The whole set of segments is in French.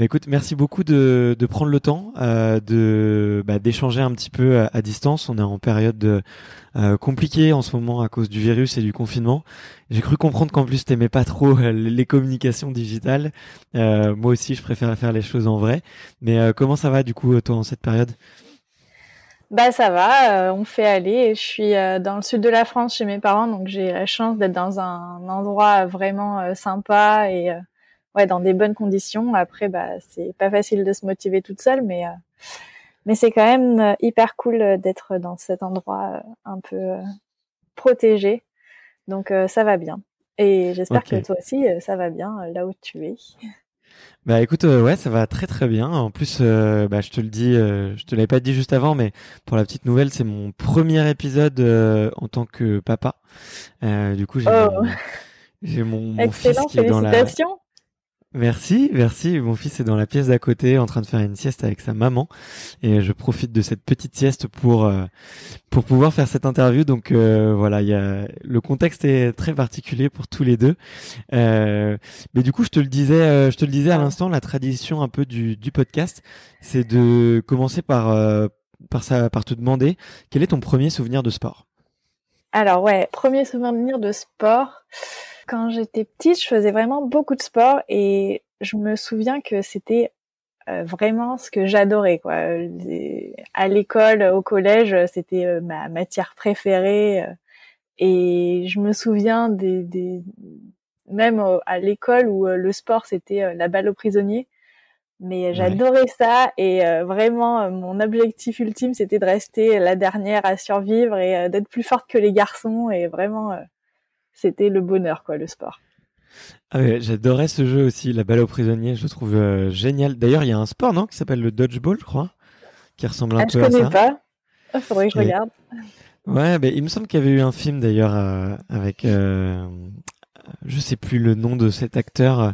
Écoute, merci beaucoup de, de prendre le temps euh, de bah, d'échanger un petit peu à, distance. On est en période de, euh, compliquée en ce moment à cause du virus et du confinement. J'ai cru comprendre qu'en plus t'aimais pas trop euh, les communications digitales. Euh, moi aussi, je préfère faire les choses en vrai. Mais euh, comment ça va du coup toi en cette période? Bah ça va, on fait aller. Je suis dans le sud de la France chez mes parents, donc j'ai la chance d'être dans un endroit vraiment sympa et ouais, dans des bonnes conditions. Après, bah, c'est pas facile de se motiver toute seule, mais euh, mais c'est quand même euh, hyper cool euh, d'être dans cet endroit un peu protégé. Donc ça va bien. Et j'espère que toi aussi ça va bien là où tu es. Bah écoute, ouais, ça va très très bien. En plus, bah, je te le dis, je te l'avais pas dit juste avant, mais pour la petite nouvelle, c'est mon premier épisode en tant que papa. du coup, j'ai oh. mon, j'ai mon, fils qui est dans la. Merci, merci. Mon fils est dans la pièce d'à côté en train de faire une sieste avec sa maman et je profite de cette petite sieste pour euh, pour pouvoir faire cette interview. Donc euh, voilà, il y a le contexte est très particulier pour tous les deux. Euh, mais du coup, je te le disais, je te le disais à l'instant, la tradition un peu du, du podcast, c'est de commencer par par ça, par te demander quel est ton premier souvenir de sport? Alors ouais, premier souvenir de sport. Quand j'étais petite, je faisais vraiment beaucoup de sport et je me souviens que c'était euh, vraiment ce que j'adorais quoi. À l'école, au collège, c'était euh, ma matière préférée euh, et je me souviens des, des même à l'école où le sport c'était la balle aux prisonniers. Mais j'adorais ça et vraiment mon objectif ultime c'était de rester la dernière à survivre et d'être plus forte que les garçons et vraiment c'était le bonheur, quoi, le sport. Ah j'adorais ce jeu aussi, la balle aux prisonniers, je le trouve euh, génial. D'ailleurs, il y a un sport, non, qui s'appelle le dodgeball, je crois, qui ressemble un ah, peu à ça. Je connais pas. Il faudrait que je regarde. Ouais, il me semble qu'il y avait eu un film d'ailleurs euh, avec, euh, je sais plus le nom de cet acteur, euh,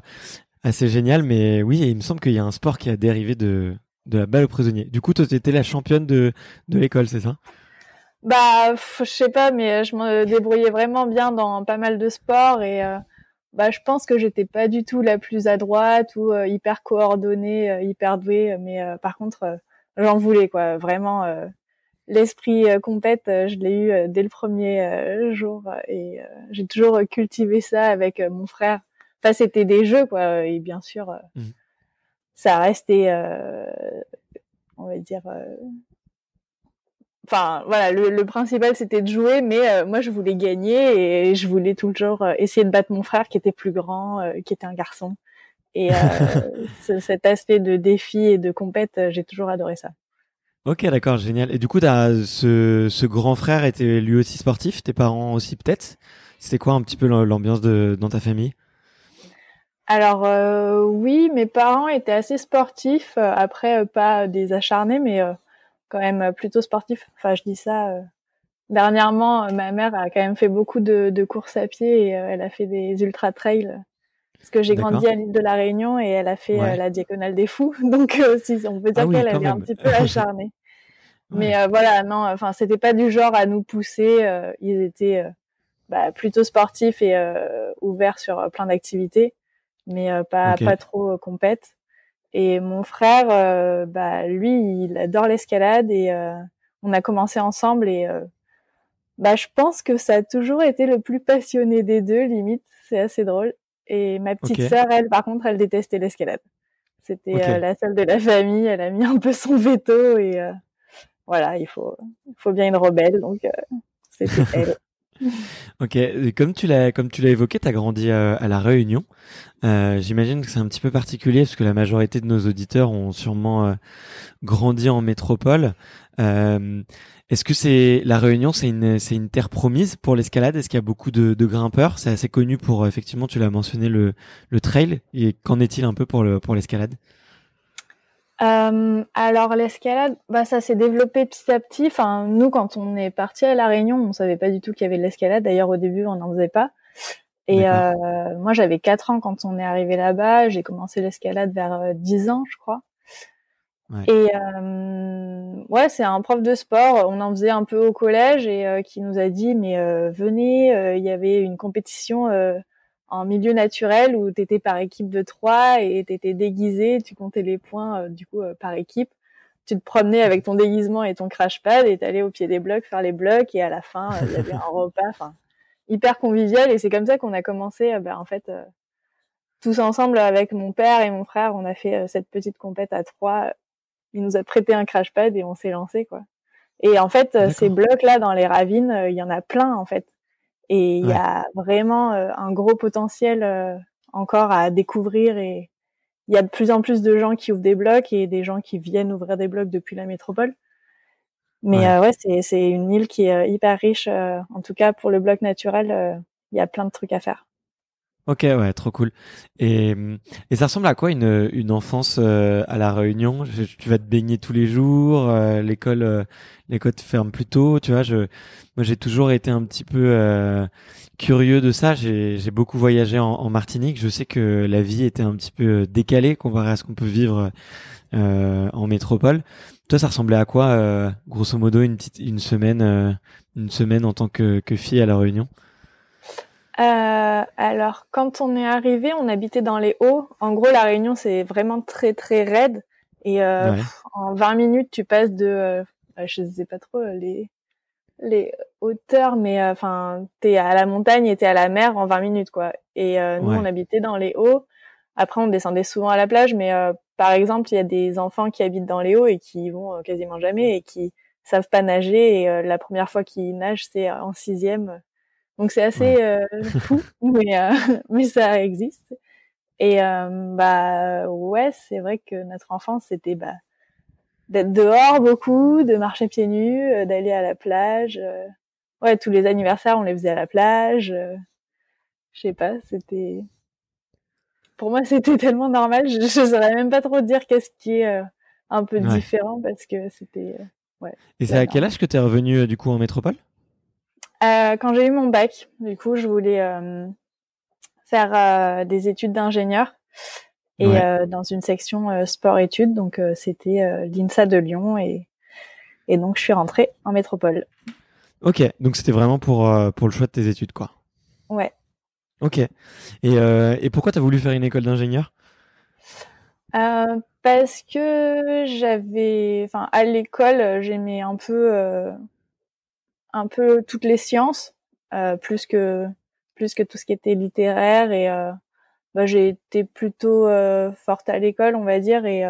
assez génial, mais oui, il me semble qu'il y a un sport qui a dérivé de de la balle aux prisonniers. Du coup, toi, tu étais la championne de de l'école, c'est ça? Bah, je sais pas, mais je me débrouillais vraiment bien dans pas mal de sports et euh, bah, je pense que j'étais pas du tout la plus à droite ou euh, hyper coordonnée, euh, hyper douée, mais par contre, j'en voulais quoi. Vraiment, l'esprit compète, je l'ai eu dès le premier jour et j'ai toujours cultivé ça avec mon frère. Enfin, c'était des jeux, quoi. Et bien sûr, mmh. ça a resté, on va dire, enfin voilà le, principal c'était de jouer mais moi je voulais gagner et je voulais toujours essayer de battre mon frère qui était plus grand qui était un garçon et cet aspect de défi et de compète j'ai toujours adoré ça Ok, d'accord, génial. Et du coup, as ce, ce grand frère était lui aussi sportif, tes parents aussi peut-être? C'était quoi un petit peu l'ambiance de dans ta famille? Alors euh, oui, mes parents étaient assez sportifs. Euh, après, euh, pas des acharnés, mais quand même plutôt sportifs. Enfin, je dis ça. Dernièrement, ma mère a quand même fait beaucoup de, de courses à pied et elle a fait des ultra trails. Parce que j'ai grandi à l'île de la Réunion et elle a fait la diagonale des fous. Donc, si on peut dire ah qu'elle est un petit peu acharnée. Mais euh, voilà, non, enfin, c'était pas du genre à nous pousser. Euh, ils étaient euh, bah, plutôt sportifs et ouverts sur plein d'activités, mais pas pas trop compète. Et mon frère, bah lui, il adore l'escalade et on a commencé ensemble et bah je pense que ça a toujours été le plus passionné des deux, limite. C'est assez drôle. Et ma petite sœur, elle, par contre, elle détestait l'escalade. C'était la seule de la famille. Elle a mis un peu son veto et voilà, il faut, il faut bien une rebelle, donc euh, c'était elle. ok, comme tu l'as comme tu l'as évoqué, tu as grandi euh, à, la Réunion. Euh, J'imagine que c'est un petit peu particulier parce que la majorité de nos auditeurs ont sûrement euh, grandi en métropole. Est-ce que c'est la Réunion, c'est une c'est une terre promise pour l'escalade? Est-ce qu'il y a beaucoup de, de grimpeurs? C'est assez connu pour effectivement, tu l'as mentionné le le trail. Et qu'en est-il un peu pour le pour l'escalade? Euh, alors l'escalade, bah ça s'est développé petit à petit. Enfin, nous quand on est parti à la Réunion, on savait pas du tout qu'il y avait de l'escalade. D'ailleurs au début, on n'en faisait pas. Et euh, moi j'avais 4 ans quand on est arrivé là-bas. J'ai commencé l'escalade vers 10 euh, ans, je crois. Ouais. Et euh, ouais, c'est un prof de sport. On en faisait un peu au collège et euh, qui nous a dit mais venez, il y avait une compétition en milieu naturel où tu étais par équipe de trois et tu étais déguisé, tu comptais les points euh, du coup euh, par équipe. Tu te promenais avec ton déguisement et ton crash pad et t'allais au pied des blocs faire les blocs et à la fin euh, il y avait un repas, enfin hyper convivial et c'est comme ça qu'on a commencé ben, en fait tous ensemble avec mon père et mon frère, on a fait cette petite compète à trois. Il nous a prêté un crash pad et on s'est lancé quoi. Et en fait, ces blocs là dans les ravines, il y en a plein en fait. Et il y a vraiment euh, un gros potentiel euh, encore à découvrir et il y a de plus en plus de gens qui ouvrent des blocs et des gens qui viennent ouvrir des blocs depuis la métropole. Mais ouais, euh, c'est une île qui est hyper riche. en tout cas, pour le bloc naturel, il y a plein de trucs à faire. Ok, ouais, trop cool. Et, et ça ressemble à quoi une, une enfance euh, à la Réunion? Tu vas te baigner tous les jours, euh, l'école euh, l'école te ferme plus tôt, tu vois. Je, moi, j'ai toujours été un petit peu curieux de ça. J'ai beaucoup voyagé en, Martinique. Je sais que la vie était un petit peu décalée comparé à ce qu'on peut vivre en métropole. Toi, ça ressemblait à quoi, grosso modo, une petite une semaine une semaine en tant que, que fille à la Réunion? Euh, alors, quand on est arrivé, on habitait dans les hauts. En gros, la Réunion, c'est vraiment très très raide. Et euh, en 20 minutes, tu passes de, euh, je sais pas trop les les hauteurs, mais enfin, t'es à la montagne et t'es à la mer en 20 minutes, quoi. Et nous, on habitait dans les hauts. Après, on descendait souvent à la plage, mais par exemple, il y a des enfants qui habitent dans les hauts et qui y vont quasiment jamais et qui savent pas nager. Et la première fois qu'ils nagent, c'est en sixième donc c'est assez euh, fou, mais euh, mais ça existe. Et euh, bah ouais, c'est vrai que notre enfance c'était bah d'être dehors beaucoup, de marcher pieds nus, d'aller à la plage. ouais, tous les anniversaires on les faisait à la plage. je sais pas, c'était pour moi c'était tellement normal. Je, je saurais même pas trop dire qu'est-ce qui est un peu différent parce que c'était ouais. Et c'est à quel âge que tu es revenu du coup en métropole? Euh, quand j'ai eu mon bac, du coup, je voulais euh, faire euh, des études d'ingénieur et dans une section sport-études. Donc, c'était l'INSA de Lyon et, et donc je suis rentrée en métropole. Ok, donc c'était vraiment pour, pour le choix de tes études, quoi. Ouais. Ok. Et, et pourquoi tu as voulu faire une école d'ingénieur? Parce que j'avais, enfin, à l'école, j'aimais un peu, un peu toutes les sciences, euh, plus que, plus que tout ce qui était littéraire et euh, bah, j'ai été plutôt forte à l'école, on va dire, et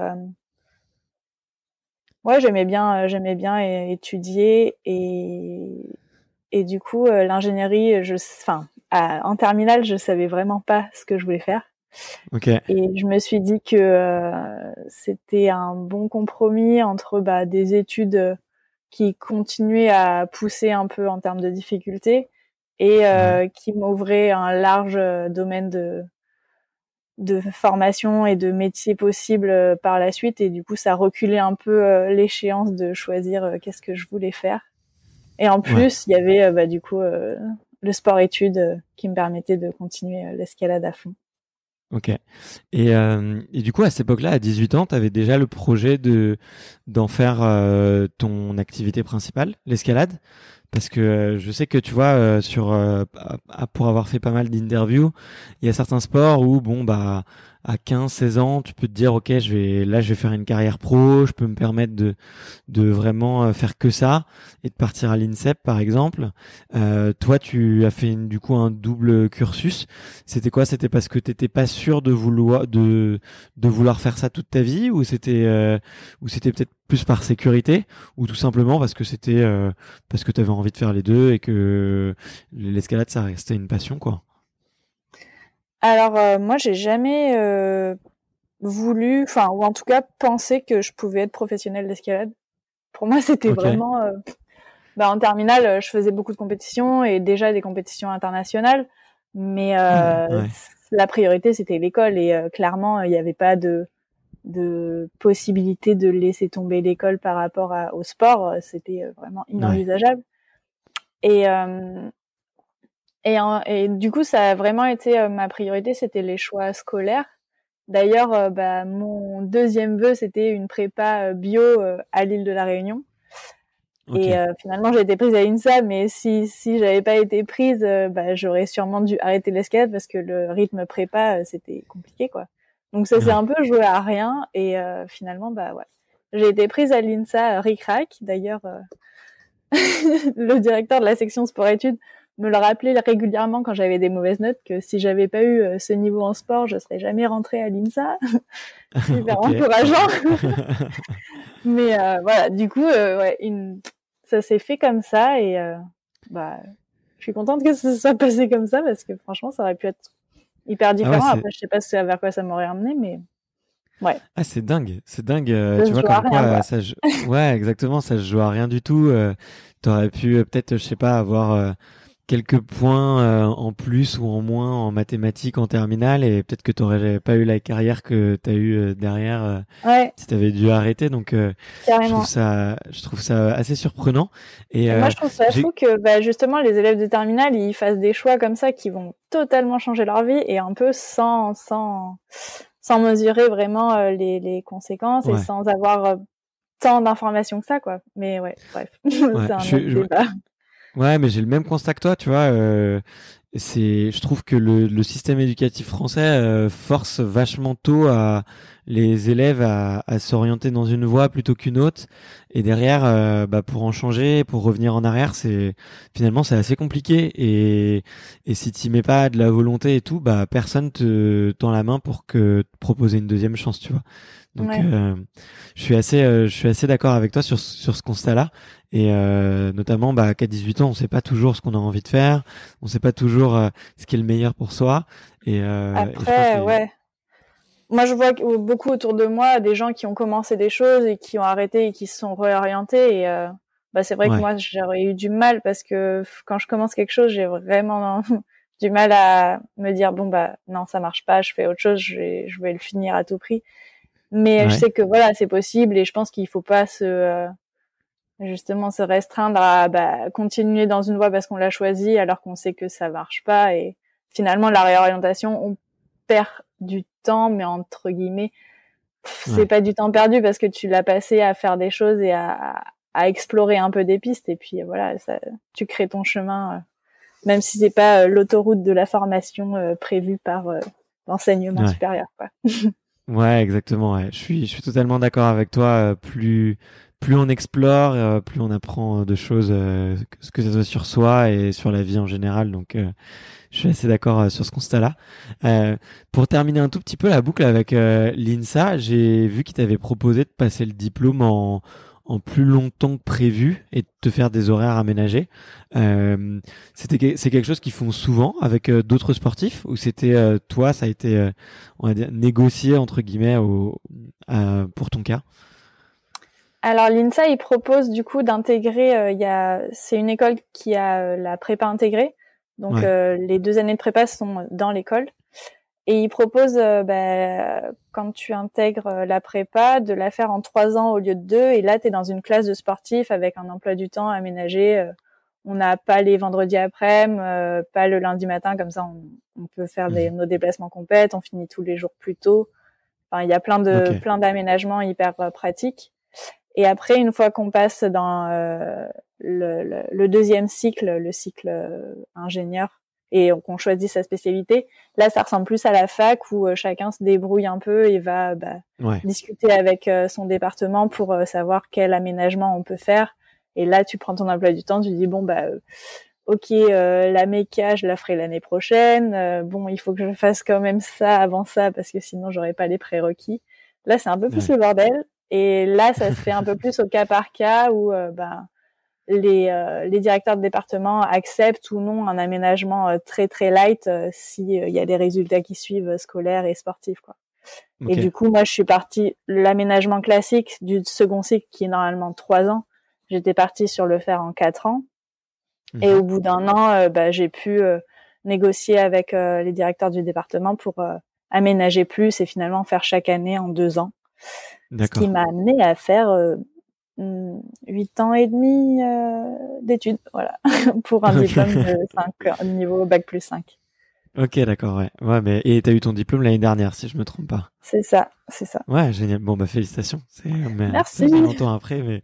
ouais, j'aimais bien, j'aimais bien étudier et et du coup, l'ingénierie, je, enfin, en terminale, je savais vraiment pas ce que je voulais faire. Et je me suis dit que euh, c'était un bon compromis entre bah, des études euh, qui continuaient à pousser un peu en termes de difficultés et euh, qui m'ouvraient un large domaine de, de formation et de métiers possibles par la suite. Et du coup, ça reculait un peu l'échéance de choisir qu'est-ce que je voulais faire. Et en plus, il y avait bah, du coup le sport-études qui me permettait de continuer l'escalade à fond. Ok. Et, euh, et, du coup, à cette époque-là, à 18 ans, tu avais déjà le projet de d'en faire euh, ton activité principale, l'escalade? Parce que euh, je sais que tu vois euh, sur euh, pour avoir fait pas mal d'interviews, il y a certains sports où bon bah à 15 16 ans, tu peux te dire OK, je vais là je vais faire une carrière pro, je peux me permettre de de vraiment faire que ça et de partir à l'INSEP par exemple. Euh, toi tu as fait du coup un double cursus. C'était quoi? C'était parce que tu étais pas sûr de vouloir de de vouloir faire ça toute ta vie ou c'était ou c'était peut-être plus par sécurité ou tout simplement parce que c'était parce que tu avais envie de faire les deux et que l'escalade ça restait une passion quoi? Alors euh, moi j'ai jamais euh, voulu, enfin ou en tout cas pensé que je pouvais être professionnelle d'escalade. Pour moi c'était vraiment, euh, bah, en terminale je faisais beaucoup de compétitions et déjà des compétitions internationales, mais mmh, la priorité c'était l'école et clairement il n'y avait pas de de possibilité de laisser tomber l'école par rapport au sport, c'était vraiment inenvisageable. Et, euh, et, et, du coup, ça a vraiment été euh, ma priorité, c'était les choix scolaires. D'ailleurs, euh, bah, mon deuxième vœu, c'était une prépa bio à l'île de la Réunion. Et finalement, j'ai été prise à INSA, mais si si j'avais pas été prise, bah, j'aurais sûrement dû arrêter l'escalade parce que le rythme prépa, c'était compliqué, quoi. Donc ça s'est un peu joué à rien et finalement, bah ouais, j'ai été prise à l'INSA RICRAC. D'ailleurs, le directeur de la section sport-études me le rappelait régulièrement quand j'avais des mauvaises notes que si j'avais pas eu euh, ce niveau en sport, je serais jamais rentrée à l'INSA. Super encourageant. Mais euh, voilà, du coup, euh, ouais, une... ça s'est fait comme ça et bah, je suis contente que ça soit passé comme ça parce que franchement, ça aurait pu être hyper différent. Ah Après, je sais pas vers quoi ça m'aurait amené, mais Ouais. Ah, c'est dingue, c'est dingue. Tu vois comme quoi, ça, ouais, exactement, ça se joue à rien du tout. T'aurais pu peut-être, je sais pas, avoir quelques points en plus ou en moins en mathématiques en terminale et peut-être que t'aurais pas eu la carrière que t'as eu derrière ouais. si t'avais dû arrêter. Donc, je trouve ça, je trouve ça assez surprenant. Et, moi, je trouve ça fou que bah, justement les élèves de terminale ils fassent des choix comme ça qui vont totalement changer leur vie et un peu sans, sans sans mesurer vraiment euh, les, les, conséquences et sans avoir euh, tant d'informations que ça, quoi. Mais ouais, bref, c'est un autre débat. Ouais, mais j'ai le même constat que toi, tu vois. Euh, c'est, je trouve que le, le système éducatif français euh, force vachement tôt à les élèves à, à s'orienter dans une voie plutôt qu'une autre, et derrière, euh, bah, pour en changer, pour revenir en arrière, c'est finalement c'est assez compliqué. Et, et si tu mets pas de la volonté et tout, bah personne te tend la main pour que te proposer une deuxième chance, tu vois. Donc, euh, je suis assez, je suis assez d'accord avec toi sur sur ce constat-là. Et euh, notamment, bah, qu'à 18 ans, on sait pas toujours ce qu'on a envie de faire, on sait pas toujours euh, ce qui est le meilleur pour soi. Et, euh, Après, ouais. Moi, je vois beaucoup autour de moi des gens qui ont commencé des choses et qui ont arrêté et qui se sont réorientés. Et euh, bah, c'est vrai que moi, j'aurais eu du mal parce que quand je commence quelque chose, j'ai vraiment du mal à me dire bon bah non, ça marche pas, je fais autre chose, je vais, je vais le finir à tout prix. Mais je sais que voilà, c'est possible et je pense qu'il faut pas se euh, justement se restreindre à bah, continuer dans une voie parce qu'on l'a choisi alors qu'on sait que ça marche pas et finalement la réorientation on perd du temps mais entre guillemets c'est pas du temps perdu parce que tu l'as passé à faire des choses et à, à explorer un peu des pistes et puis voilà ça, tu crées ton chemin euh, même si c'est pas euh, l'autoroute de la formation prévue par l'enseignement supérieur quoi. Ouais, exactement. Ouais. Je suis, je suis totalement d'accord avec toi. plus, plus on explore, plus on apprend de choses, que, que ce soit sur soi et sur la vie en général. Donc, je suis assez d'accord sur ce constat-là. Euh, pour terminer un tout petit peu la boucle avec l'INSA, j'ai vu qu'il t'avait proposé de passer le diplôme en, en plus longtemps que prévu et de te faire des horaires aménagés. Euh, c'était c'est quelque chose qu'ils font souvent avec euh, d'autres sportifs ou c'était euh, toi ça a été on va dire négocié entre guillemets au, pour ton cas? Alors l'INSA il propose du coup d'intégrer il y a c'est une école qui a la prépa intégrée donc les deux années de prépa sont dans l'école et il propose, euh, bah, quand tu intègres euh, la prépa, de la faire en trois ans au lieu de deux. Et là, tu es dans une classe de sportif avec un emploi du temps aménagé. Euh, on n'a pas les vendredis après-midi, pas le lundi matin, comme ça on, peut faire des, mmh. nos déplacements complètes, on finit tous les jours plus tôt. Enfin, il y a plein de plein d'aménagements hyper pratiques. Et après, une fois qu'on passe dans le, le, deuxième cycle, le cycle ingénieur, et qu'on choisit sa spécialité. Là, ça ressemble plus à la fac où euh, chacun se débrouille un peu et va bah, discuter avec euh, son département pour euh, savoir quel aménagement on peut faire. Et là, tu prends ton emploi du temps, tu dis bon bah ok, la méca, je la ferai l'année prochaine. bon, il faut que je fasse quand même ça avant ça parce que sinon j'aurais pas les prérequis. Là, c'est un peu plus le bordel. Et là, ça se fait un peu plus au cas par cas où bah les, euh, les directeurs de département acceptent ou non un aménagement euh, très très light euh, s'il y a des résultats qui suivent scolaires et sportifs quoi. Et du coup, moi, je suis partie l'aménagement classique du second cycle qui est normalement trois ans. J'étais partie sur le faire en quatre ans. Et mhm. au bout d'un an, bah, j'ai pu négocier avec les directeurs du département pour aménager plus et finalement faire chaque année en deux ans. Ce qui m'a amené à faire huit ans et demi euh, d'études, voilà, pour un diplôme de 5, niveau bac plus 5. Ok, d'accord, ouais. Ouais, mais et t'as eu ton diplôme l'année dernière, si je me trompe pas. C'est ça, c'est ça. Ouais, génial. Bon, bah félicitations. C'est Merci. longtemps après, mais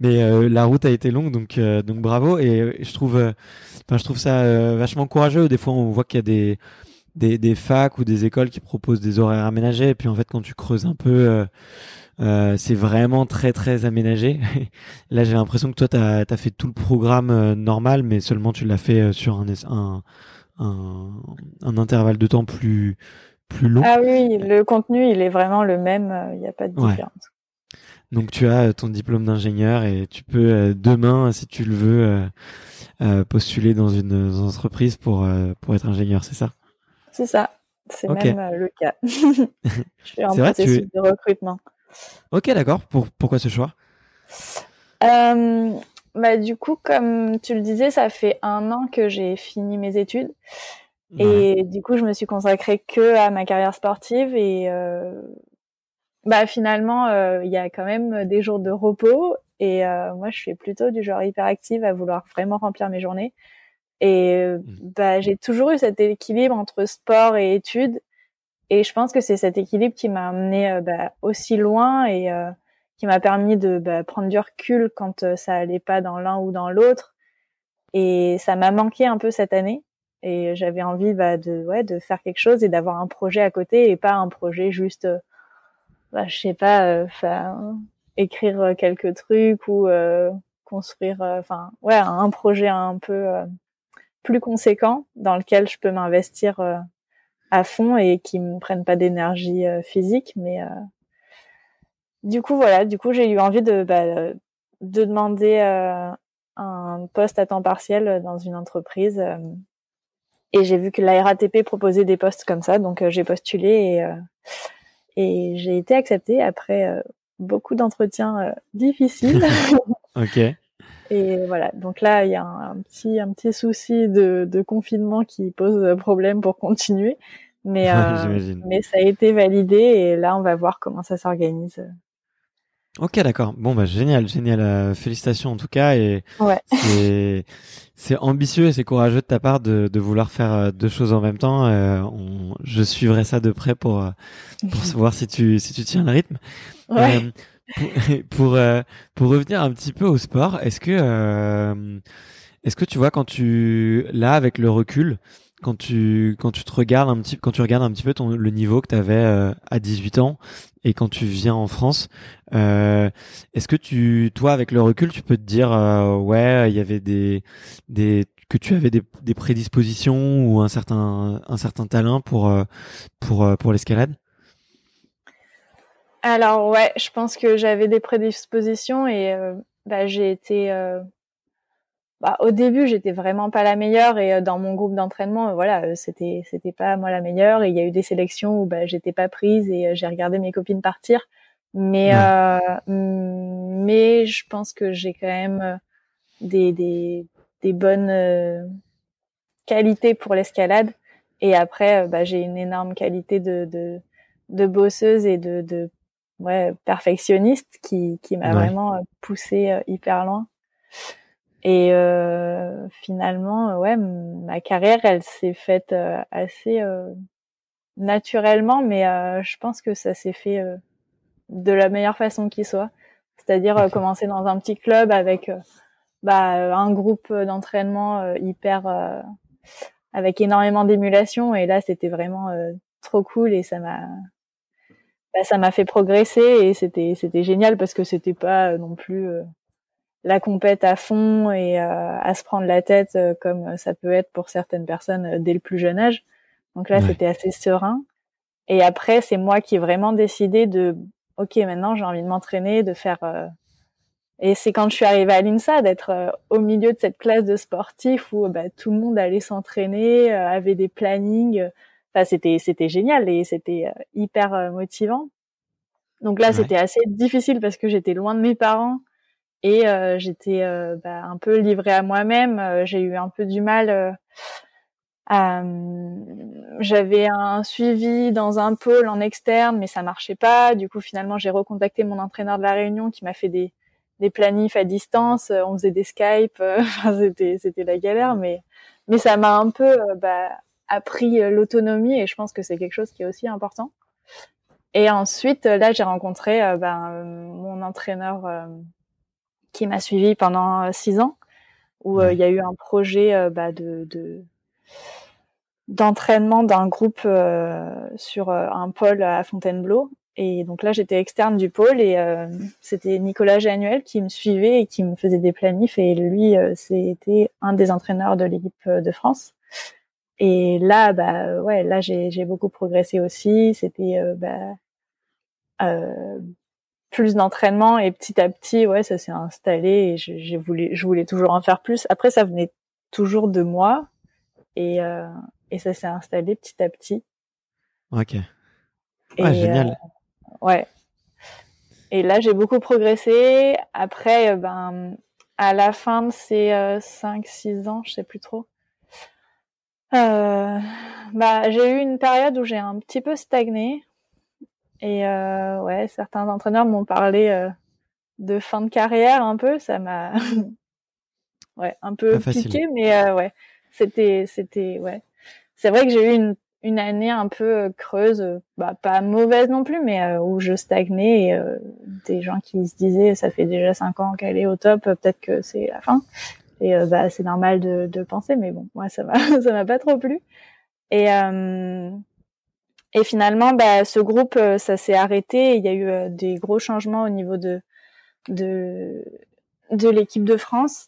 mais euh, la route a été longue, donc euh, donc bravo. Et, je trouve, je trouve ça vachement courageux. Des fois, on voit qu'il y a des des des facs ou des écoles qui proposent des horaires aménagés, et puis en fait, quand tu creuses un peu euh, c'est vraiment très très aménagé. Là, j'ai l'impression que toi, tu as, fait tout le programme euh, normal, mais seulement tu l'as fait euh, sur un, un, un, un, intervalle de temps plus, plus long. Ah oui, le contenu, il est vraiment le même, il n'y a pas de différence. Donc tu as ton diplôme d'ingénieur et tu peux demain, si tu le veux, postuler dans une, entreprise pour, pour être ingénieur, c'est ça? C'est ça, c'est même le cas. Je suis en processus de recrutement. Ok, d'accord. Pour, pourquoi ce choix? Euh, bah, Du coup, comme tu le disais, ça fait un an que j'ai fini mes études. Et du coup, je me suis consacrée que à ma carrière sportive. Et euh, bah, finalement, euh, il y a quand même des jours de repos. Et moi, je suis plutôt du genre hyperactive à vouloir vraiment remplir mes journées. Et mmh. bah, j'ai toujours eu cet équilibre entre sport et études. Et je pense que c'est cet équilibre qui m'a amené euh, bah, aussi loin et euh, qui m'a permis de bah, prendre du recul quand euh, ça allait pas dans l'un ou dans l'autre. Et ça m'a manqué un peu cette année. Et j'avais envie bah, de, ouais, de faire quelque chose et d'avoir un projet à côté et pas un projet juste, bah, je sais pas, écrire quelques trucs ou construire, enfin, ouais, un projet un peu plus conséquent dans lequel je peux m'investir à fond et qui me prennent pas d'énergie euh, physique. Mais euh, du coup, voilà, du coup, j'ai eu envie de, bah, de demander euh, un poste à temps partiel dans une entreprise. et j'ai vu que la RATP proposait des postes comme ça, donc j'ai postulé et, et j'ai été acceptée après beaucoup d'entretiens difficiles. ok. Et voilà, donc là, il y a un, petit, un petit souci de, de, confinement qui pose problème pour continuer. Mais, euh, mais ça a été validé et là, on va voir comment ça s'organise. Ok, d'accord. Bon, bah génial, génial. Euh, félicitations en tout cas. Et ouais. c'est, c'est ambitieux et c'est courageux de ta part de, de vouloir faire euh, deux choses en même temps. Euh, on, je suivrai ça de près pour pour voir si tu si tu tiens le rythme. Ouais. pour pour, pour, revenir un petit peu au sport, est-ce que est-ce que tu vois quand tu là avec le recul, quand tu quand tu te regardes un petit quand tu regardes un petit peu le niveau que tu avais euh, à 18 ans et quand tu viens en France, euh, est-ce que tu toi avec le recul, tu peux te dire euh, ouais, il y avait des des que tu avais des, des prédispositions ou un certain un certain talent pour pour pour l'escalade? Alors ouais, je pense que j'avais des prédispositions et bah, j'ai été bah, au début, j'étais vraiment pas la meilleure et euh, dans mon groupe d'entraînement, euh, voilà, euh, c'était c'était pas moi la meilleure et il y a eu des sélections où bah, j'étais pas prise et j'ai regardé mes copines partir. Mais mais je pense que j'ai quand même des des des bonnes qualités pour l'escalade et après bah, j'ai une énorme qualité de de de bosseuse et de de ouais perfectionniste qui qui m'a vraiment poussée hyper loin. Et euh, finalement, ouais, ma carrière, elle s'est faite euh, assez euh, naturellement, mais euh, je pense que ça s'est fait de la meilleure façon qui soit. C'est-à-dire commencer dans un petit club avec bah, un groupe d'entraînement hyper avec énormément d'émulation. Et là, c'était vraiment trop cool et ça m'a bah, ça m'a fait progresser et c'était c'était génial parce que c'était pas non plus la compète à fond et euh, à se prendre la tête euh, comme ça peut être pour certaines personnes euh, dès le plus jeune âge. Donc là, c'était assez serein. Et après, c'est moi qui ai vraiment décidé de, ok, maintenant j'ai envie de m'entraîner, de faire. Et c'est quand je suis arrivée à l'INSA d'être au milieu de cette classe de sportifs où bah, tout le monde allait s'entraîner, avait des plannings. Enfin, c'était c'était génial et c'était hyper motivant. Donc là, c'était assez difficile parce que j'étais loin de mes parents et euh, j'étais euh, bah, un peu livrée à moi-même. Euh, j'ai eu un peu du mal. j'avais un suivi dans un pôle en externe, mais ça marchait pas. Du coup, finalement, j'ai recontacté mon entraîneur de la Réunion qui m'a fait des des planifs à distance. On faisait des Skype. c'était c'était la galère, mais mais ça m'a un peu bah, appris l'autonomie et je pense que c'est quelque chose qui est aussi important. Et ensuite, là, j'ai rencontré ben, mon entraîneur qui m'a suivi pendant euh, six ans, où euh, il y a eu un projet euh, bah, de, d'entraînement d'un groupe sur un pôle à Fontainebleau. Et donc là, j'étais externe du pôle et c'était Nicolas Januel qui me suivait et qui me faisait des planifs. Et lui, c'était un des entraîneurs de l'équipe de France. Et là, bah ouais, là j'ai beaucoup progressé aussi. C'était bah, plus d'entraînement et petit à petit, ouais, ça s'est installé et j'ai voulu, je voulais toujours en faire plus. Après, ça venait toujours de moi et, euh, et ça s'est installé petit à petit. Ok. Ouais, génial. Euh, ouais. Et là, j'ai beaucoup progressé. Après, euh, ben, à la fin de ces 5-6 ans, je sais plus trop. bah, j'ai eu une période où j'ai un petit peu stagné et euh, ouais, certains entraîneurs m'ont parlé euh, de fin de carrière un peu. Ça m'a ouais un peu piqué, mais euh, ouais, c'était c'était ouais. C'est vrai que j'ai eu une une année un peu creuse, bah pas mauvaise non plus, mais où je stagnais et des gens qui se disaient ça fait déjà cinq ans qu'elle est au top, peut-être que c'est la fin. Et bah c'est normal de, de penser, mais bon, moi ça m'a ça m'a pas trop plu. Et et finalement, bah, ce groupe, euh, ça s'est arrêté. Il y a eu euh, des gros changements au niveau de de, de l'équipe de France.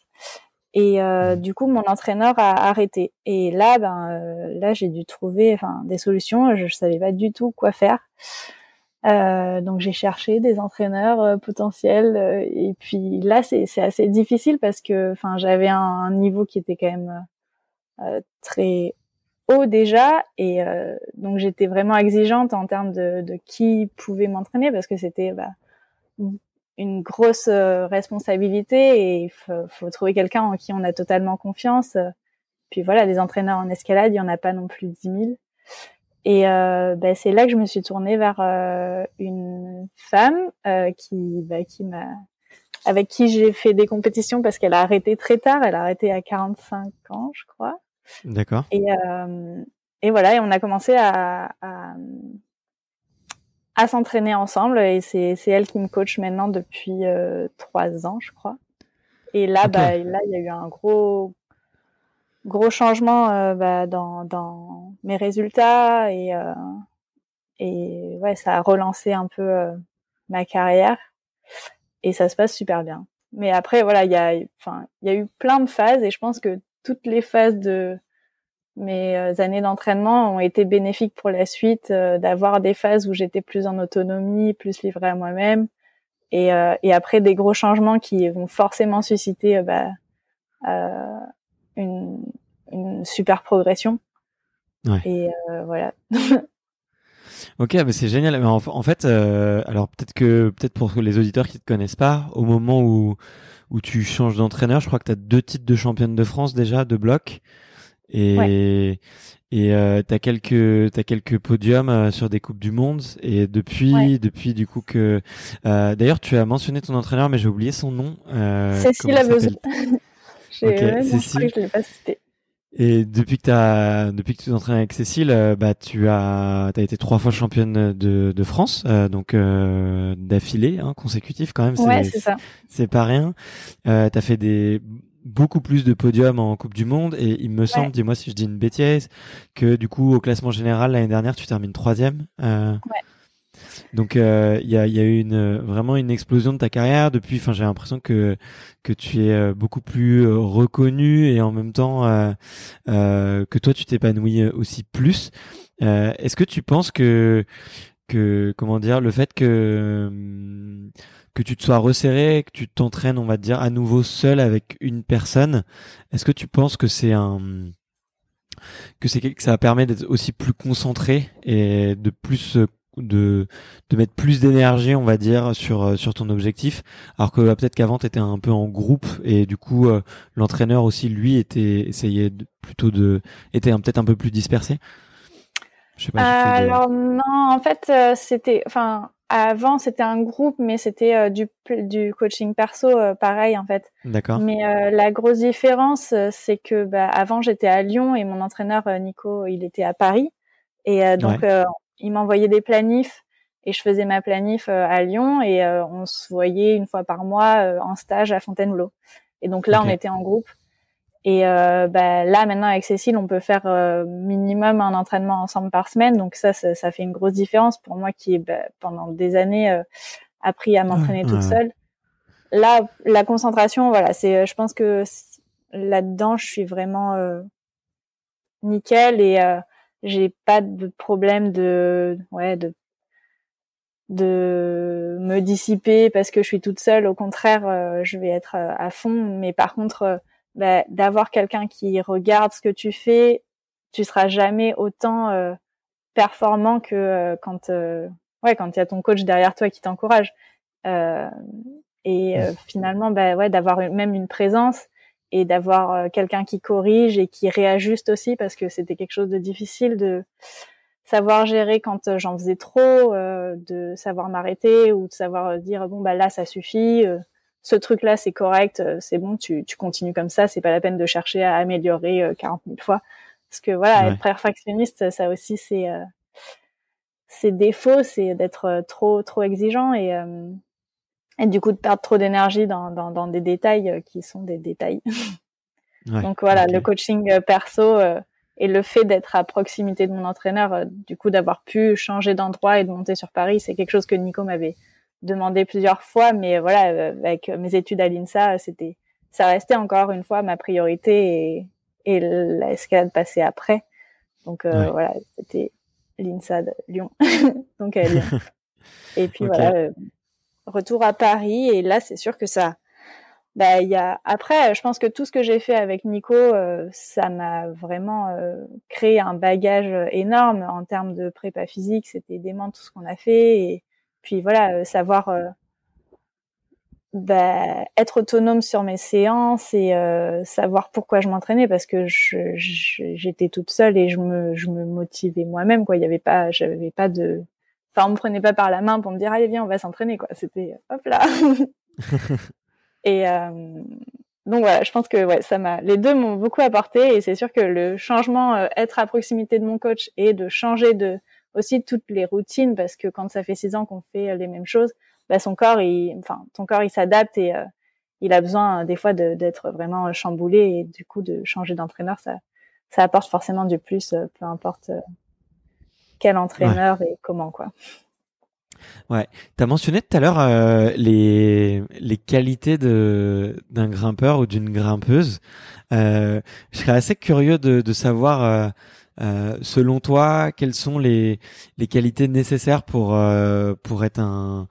Et euh, du coup, mon entraîneur a arrêté. Et là, ben, là, j'ai dû trouver, enfin, des solutions. Je, ne savais pas du tout quoi faire. Donc, j'ai cherché des entraîneurs potentiels. et puis là, c'est assez difficile parce que, enfin, j'avais un, niveau qui était quand même très haut déjà et euh, donc j'étais vraiment exigeante en termes de, de qui pouvait m'entraîner parce que c'était bah, une grosse euh, responsabilité et il faut, faut, trouver quelqu'un en qui on a totalement confiance. Puis voilà, des entraîneurs en escalade, il y en a pas non plus 10 000. Et euh, bah, c'est là que je me suis tournée vers euh, une femme euh, qui, bah, qui m'a, avec qui j'ai fait des compétitions parce qu'elle a arrêté très tard. Elle a arrêté à 45 ans, je crois. D'accord. Et, et voilà, et on a commencé à, à, à s'entraîner ensemble. Et c'est, elle qui me coach maintenant depuis trois ans, je crois. Et là, bah, là, il y a eu un gros, gros changements bah, dans, dans mes résultats et et ouais, ça a relancé un peu ma carrière et ça se passe super bien. Mais après, voilà, il y a, enfin, il y a eu plein de phases et je pense que toutes les phases de mes euh, années d'entraînement ont été bénéfiques pour la suite, euh, d'avoir des phases où j'étais plus en autonomie, plus livrée à moi-même, et, euh, et après des gros changements qui vont forcément susciter bah, une, une super progression. Ouais. Et voilà. Ok, mais c'est génial. Mais en, fait, euh, alors peut-être que peut-être pour les auditeurs qui te connaissent pas, au moment où où tu changes d'entraîneur, je crois que tu as deux titres de championne de France déjà de bloc et et euh, t'as quelques t'as quelques podiums euh, sur des coupes du monde et depuis depuis du coup que euh, d'ailleurs tu as mentionné ton entraîneur mais j'ai oublié son nom. Euh, Cécile Aveuse. Cécile. je l'ai pas cité. Et depuis que as, depuis que tu t'entraînes avec Cécile, euh, bah tu as, as été trois fois championne de, de France, euh, donc euh, d'affilée, hein, consécutif quand même. Ouais, c'est ça. C'est pas rien. Euh, as fait des beaucoup plus de podiums en Coupe du Monde et il me semble, dis-moi si je dis une bêtise, que du coup au classement général l'année dernière tu termines troisième. Euh, ouais. Donc euh, il y, a, eu une, vraiment une explosion de ta carrière depuis. Enfin, j'ai l'impression que que tu es euh, beaucoup plus euh, reconnu et en même temps que toi tu t'épanouis aussi plus. Est-ce que tu penses que que comment dire le fait que que tu te sois resserré, que tu t'entraînes, on va dire, à nouveau seul avec une personne, est-ce que tu penses que c'est un que c'est que ça permet d'être aussi plus concentré et de plus de de mettre plus d'énergie on va dire sur euh, sur ton objectif. Alors que peut-être qu'avant tu étais un peu en groupe et du coup euh, l'entraîneur aussi lui était essayait plutôt de était peut-être un peu plus dispersé. Je sais pas alors non en fait euh, c'était enfin avant c'était un groupe mais c'était du du coaching perso pareil en fait. D'accord. Mais la grosse différence c'est que bah, avant j'étais à Lyon et mon entraîneur Nico il était à Paris. Et donc il m'envoyait des planifs et je faisais ma planif euh, à Lyon et euh, on se voyait une fois par mois euh, en stage à Fontainebleau. Et donc là, on était en groupe. Et bah, là, maintenant, avec Cécile, on peut faire minimum un entraînement ensemble par semaine. Donc ça, ça, ça fait une grosse différence pour moi qui, bah, pendant des années, appris à m'entraîner toute seule. Là, la concentration, voilà, c'est, je pense que là-dedans, je suis vraiment nickel et j'ai pas de problème de ouais de de me dissiper parce que je suis toute seule. Au contraire, euh, je vais être euh, à fond. Mais par contre, euh, bah, d'avoir quelqu'un qui regarde ce que tu fais, tu seras jamais autant performant que quand ouais quand il y a ton coach derrière toi qui t'encourage. et finalement, bah ouais, d'avoir même une présence et d'avoir euh, quelqu'un qui corrige et qui réajuste aussi parce que c'était quelque chose de difficile de savoir gérer quand euh, j'en faisais trop, euh, de savoir m'arrêter ou de savoir dire bon bah là ça suffit, ce truc là c'est correct, c'est bon, tu, tu continues comme ça, c'est pas la peine de chercher à améliorer 40 000 fois. Parce que voilà être perfectionniste ça aussi c'est c'est défaut, c'est d'être trop trop exigeant et et du coup de perdre trop d'énergie dans, dans, dans, des détails euh, qui sont des détails. Donc voilà, le coaching euh, perso euh, et le fait d'être à proximité de mon entraîneur, du coup d'avoir pu changer d'endroit et de monter sur Paris, c'est quelque chose que Nico m'avait demandé plusieurs fois, mais voilà, avec mes études à l'INSA, c'était, ça restait encore une fois ma priorité et, et l'escalade passait après. Donc voilà, c'était l'INSA de Lyon. Donc Lyon. Et puis voilà, retour à Paris et là c'est sûr que ça bah y a après je pense que tout ce que j'ai fait avec Nico euh, ça m'a vraiment euh, créé un bagage énorme en termes de prépa physique. C'était dément tout ce qu'on a fait et puis voilà euh, savoir bah, être autonome sur mes séances et savoir pourquoi je m'entraînais parce que j'étais toute seule et je me je me motivais moi-même quoi. Il y avait pas j'avais pas de Enfin, on me prenait pas par la main pour me dire allez viens, on va s'entraîner quoi. C'était hop là. et euh, donc voilà, je pense que ouais, ça m'a. Les deux m'ont beaucoup apporté et c'est sûr que le changement, euh, être à proximité de mon coach et de changer de aussi toutes les routines parce que quand ça fait six ans qu'on fait les mêmes choses, bah son corps, il, enfin ton corps, il s'adapte et euh, il a besoin des fois d'être vraiment chamboulé et du coup de changer d'entraîneur, ça, ça apporte forcément du plus, peu importe quel entraîneur et comment quoi. Ouais, tu as mentionné tout à l'heure euh, les, les qualités de d'un grimpeur ou d'une grimpeuse. Euh, je serais assez curieux de, de savoir, euh, selon toi, quelles sont les, les qualités nécessaires pour pour être un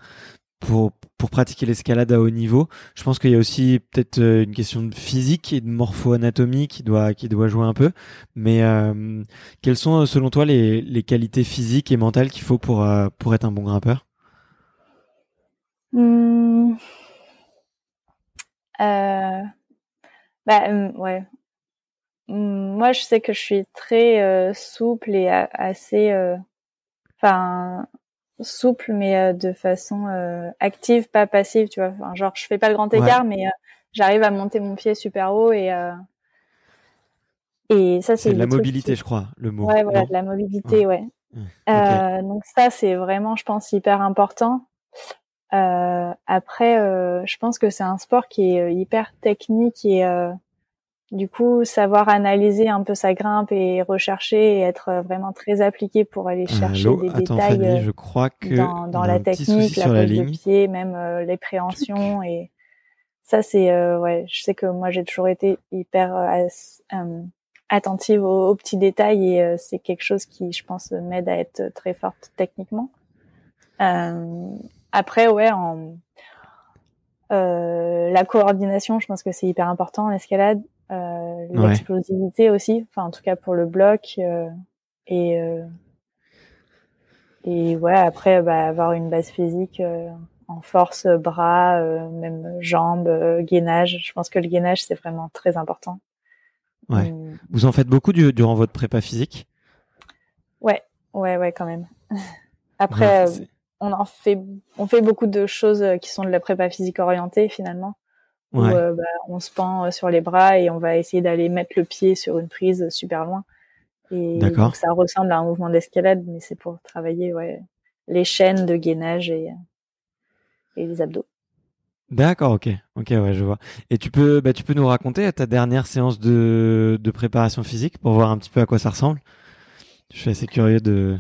pour pour pratiquer l'escalade à haut niveau. Je pense qu'il y a aussi peut-être euh, une question de physique et de morpho-anatomie qui doit qui doit jouer un peu. Mais euh, quelles sont selon toi les, les qualités physiques et mentales qu'il faut pour euh, pour être un bon grimpeur? Mmh. euh, bah, ouais. Mmh, moi, je sais que je suis très souple et assez. Enfin, souple mais euh, de façon euh, active pas passive tu vois. Enfin, genre je fais pas le grand écart mais euh, j'arrive à monter mon pied super haut et et ça c'est de la mobilité je crois le mot. Ouais voilà de la mobilité ouais, donc ça c'est vraiment je pense hyper important. Après je pense que c'est un sport qui est hyper technique et du coup, savoir analyser un peu sa grimpe et rechercher et être vraiment très appliqué pour aller chercher des détails euh, je crois que dans, la technique, la pose de pied, même euh, les préhensions et ça c'est euh, ouais. Je sais que moi j'ai toujours été hyper attentive aux, petits détails et c'est quelque chose qui, je pense, m'aide à être très forte techniquement. après, ouais, en la coordination, je pense que c'est hyper important en escalade euh, l'explosivité aussi, enfin en tout cas pour le bloc euh, et euh, et ouais après bah, avoir une base physique en force bras, même jambes, gainage. Je pense que le gainage c'est vraiment très important. Ouais. Vous en faites beaucoup durant votre prépa physique? Ouais, ouais, ouais, quand même. Après, on en fait, on fait beaucoup de choses qui sont de la prépa physique orientée finalement où euh, bah, on se pend euh, sur les bras et on va essayer d'aller mettre le pied sur une prise super loin. Et donc ça ressemble à un mouvement d'escalade, mais c'est pour travailler ouais, les chaînes de gainage et, et les abdos. D'accord, ok, ok, ouais, je vois. Et tu peux, bah, tu peux nous raconter ta dernière séance de, de préparation physique pour voir un petit peu à quoi ça ressemble? Je suis assez curieux de.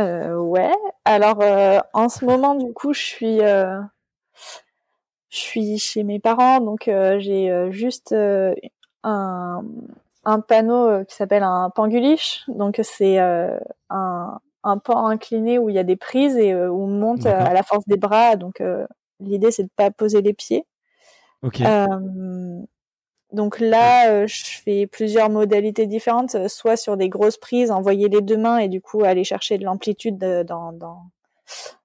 Euh, ouais. Alors, euh, en ce moment, du coup, je suis, euh, je suis chez mes parents, donc euh, j'ai euh, juste euh, un, un, panneau qui s'appelle un panguliche. Donc c'est un, un pan incliné où il y a des prises et où on monte à la force des bras. Donc l'idée c'est de pas poser les pieds. Okay. donc là, je fais plusieurs modalités différentes, soit sur des grosses prises, envoyer les deux mains et du coup aller chercher de l'amplitude dans, dans,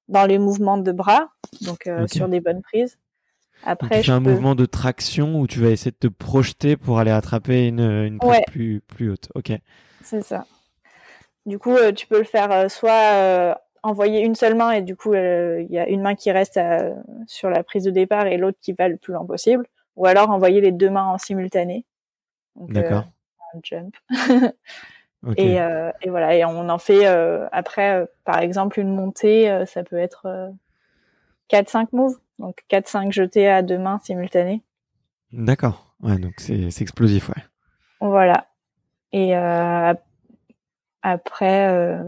dans les mouvements de bras, donc sur des bonnes prises. Après, tu fais un mouvement de traction où tu vas essayer de te projeter pour aller attraper une, une plus, plus haute. Ok. C'est ça. Du coup, euh, tu peux le faire euh, soit euh, envoyer une seule main et du coup, il y a une main qui reste sur la prise de départ et l'autre qui va le plus loin possible, ou alors envoyer les deux mains en simultané. D'accord. un jump. et, et, voilà, et on en fait après, par exemple, une montée, ça peut être 4-5 moves. Donc 4-5 jetés à deux mains simultanées. D'accord. Ouais, donc c'est explosif, ouais. Voilà. Et euh, après, euh,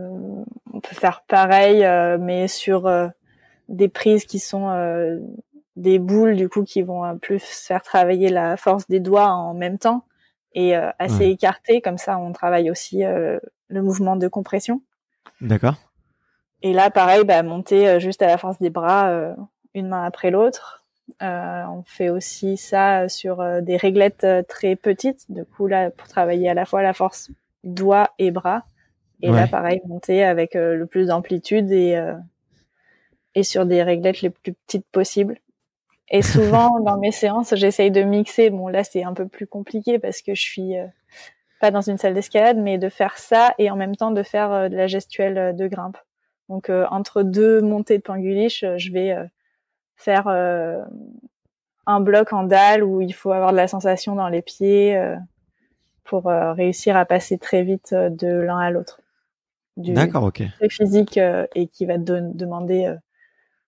on peut faire pareil, euh, mais sur des prises qui sont des boules, du coup, qui vont plus faire travailler la force des doigts en même temps et assez écartées. Comme ça, on travaille aussi le mouvement de compression. D'accord. Et là, pareil, bah, monter juste à la force des bras une main après l'autre. Euh, on fait aussi ça sur euh, des réglettes euh, très petites, du coup là pour travailler à la fois la force doigts et bras. Et là pareil monter avec le plus d'amplitude et et sur des réglettes les plus petites possibles. Et souvent dans mes séances, j'essaye de mixer. Bon là c'est un peu plus compliqué parce que je suis pas dans une salle d'escalade, mais de faire ça et en même temps de faire de la gestuelle de grimpe. Donc entre deux montées de panguliche, je vais faire euh, un bloc en dalle où il faut avoir de la sensation dans les pieds euh, pour euh, réussir à passer très vite de l'un à l'autre. D'accord, ok. Très physique et qui va te demander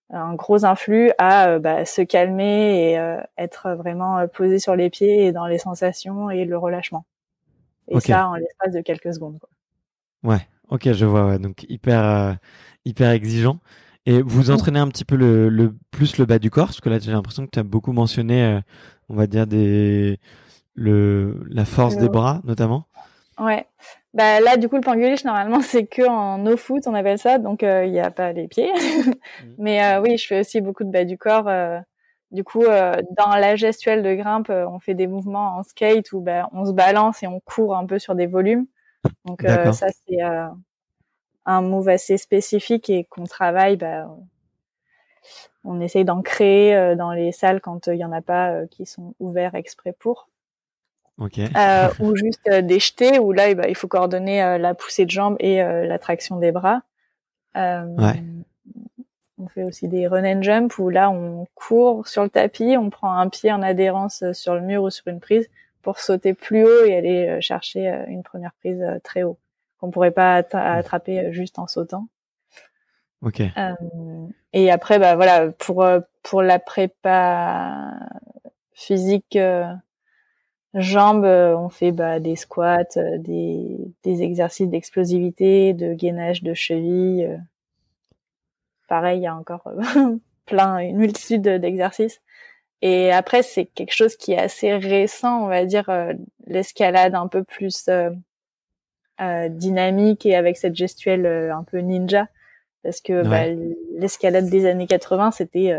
un gros influx à bah, se calmer et être vraiment posé sur les pieds et dans les sensations et le relâchement. Et ça en l'espace de quelques secondes. Quoi. Ouais, ok, je vois. Ouais. Donc hyper, hyper exigeant. Et vous entraînez un petit peu le, le, plus le bas du corps, parce que là j'ai l'impression que tu as beaucoup mentionné, on va dire des le la force des bras notamment. Ouais. Bah là, du coup, le panguliche, normalement, c'est que en no foot, on appelle ça, donc euh, il n'y a pas les pieds. Mm. Mais euh, oui, je fais aussi beaucoup de bas du corps. Euh, du coup, dans la gestuelle de grimpe, on fait des mouvements en skate où bah, on se balance et on court un peu sur des volumes. Donc ça, c'est un move assez spécifique et qu'on travaille. Bah, on essaye d'en créer dans les salles quand il y en a pas qui sont ouverts exprès pour. Euh, ou juste euh, des jetés où là, eh ben, il faut coordonner euh, la poussée de jambes et la traction des bras. Ouais. On fait aussi des run and jump où là, on court sur le tapis, on prend un pied en adhérence sur le mur ou sur une prise pour sauter plus haut et aller chercher une première prise très haut qu'on pourrait pas attraper juste en sautant. Ok. et après, bah voilà, pour pour la prépa physique Jambes, euh, on fait bah, des squats, euh, des, des exercices d'explosivité, de gainage de cheville. Euh. Pareil, il y a encore plein, une multitude d'exercices. Et après, c'est quelque chose qui est assez récent, on va dire, l'escalade un peu plus dynamique et avec cette gestuelle un peu ninja. Parce que bah, l'escalade des années 80, c'était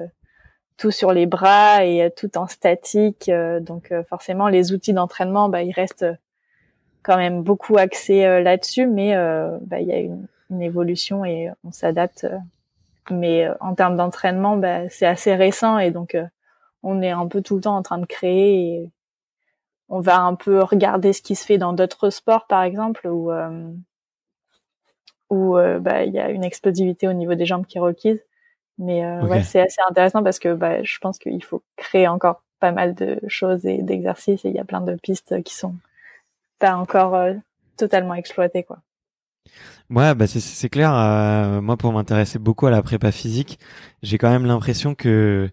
tout sur les bras et euh, tout en statique. Euh, donc euh, forcément, les outils d'entraînement, bah, ils restent quand même beaucoup axés là-dessus, mais bah, il y a une, une, évolution et on s'adapte. mais en termes d'entraînement, bah, c'est assez récent et donc on est un peu tout le temps en train de créer et on va un peu regarder ce qui se fait dans d'autres sports, par exemple, où où bah, il y a une explosivité au niveau des jambes qui est requise. Mais euh, ouais, c'est assez intéressant parce que bah, je pense qu'il faut créer encore pas mal de choses et d'exercices et il y a plein de pistes qui sont pas encore euh, totalement exploitées quoi. Ouais, bah c'est clair. Euh, moi, pour m'intéresser beaucoup à la prépa physique, j'ai quand même l'impression que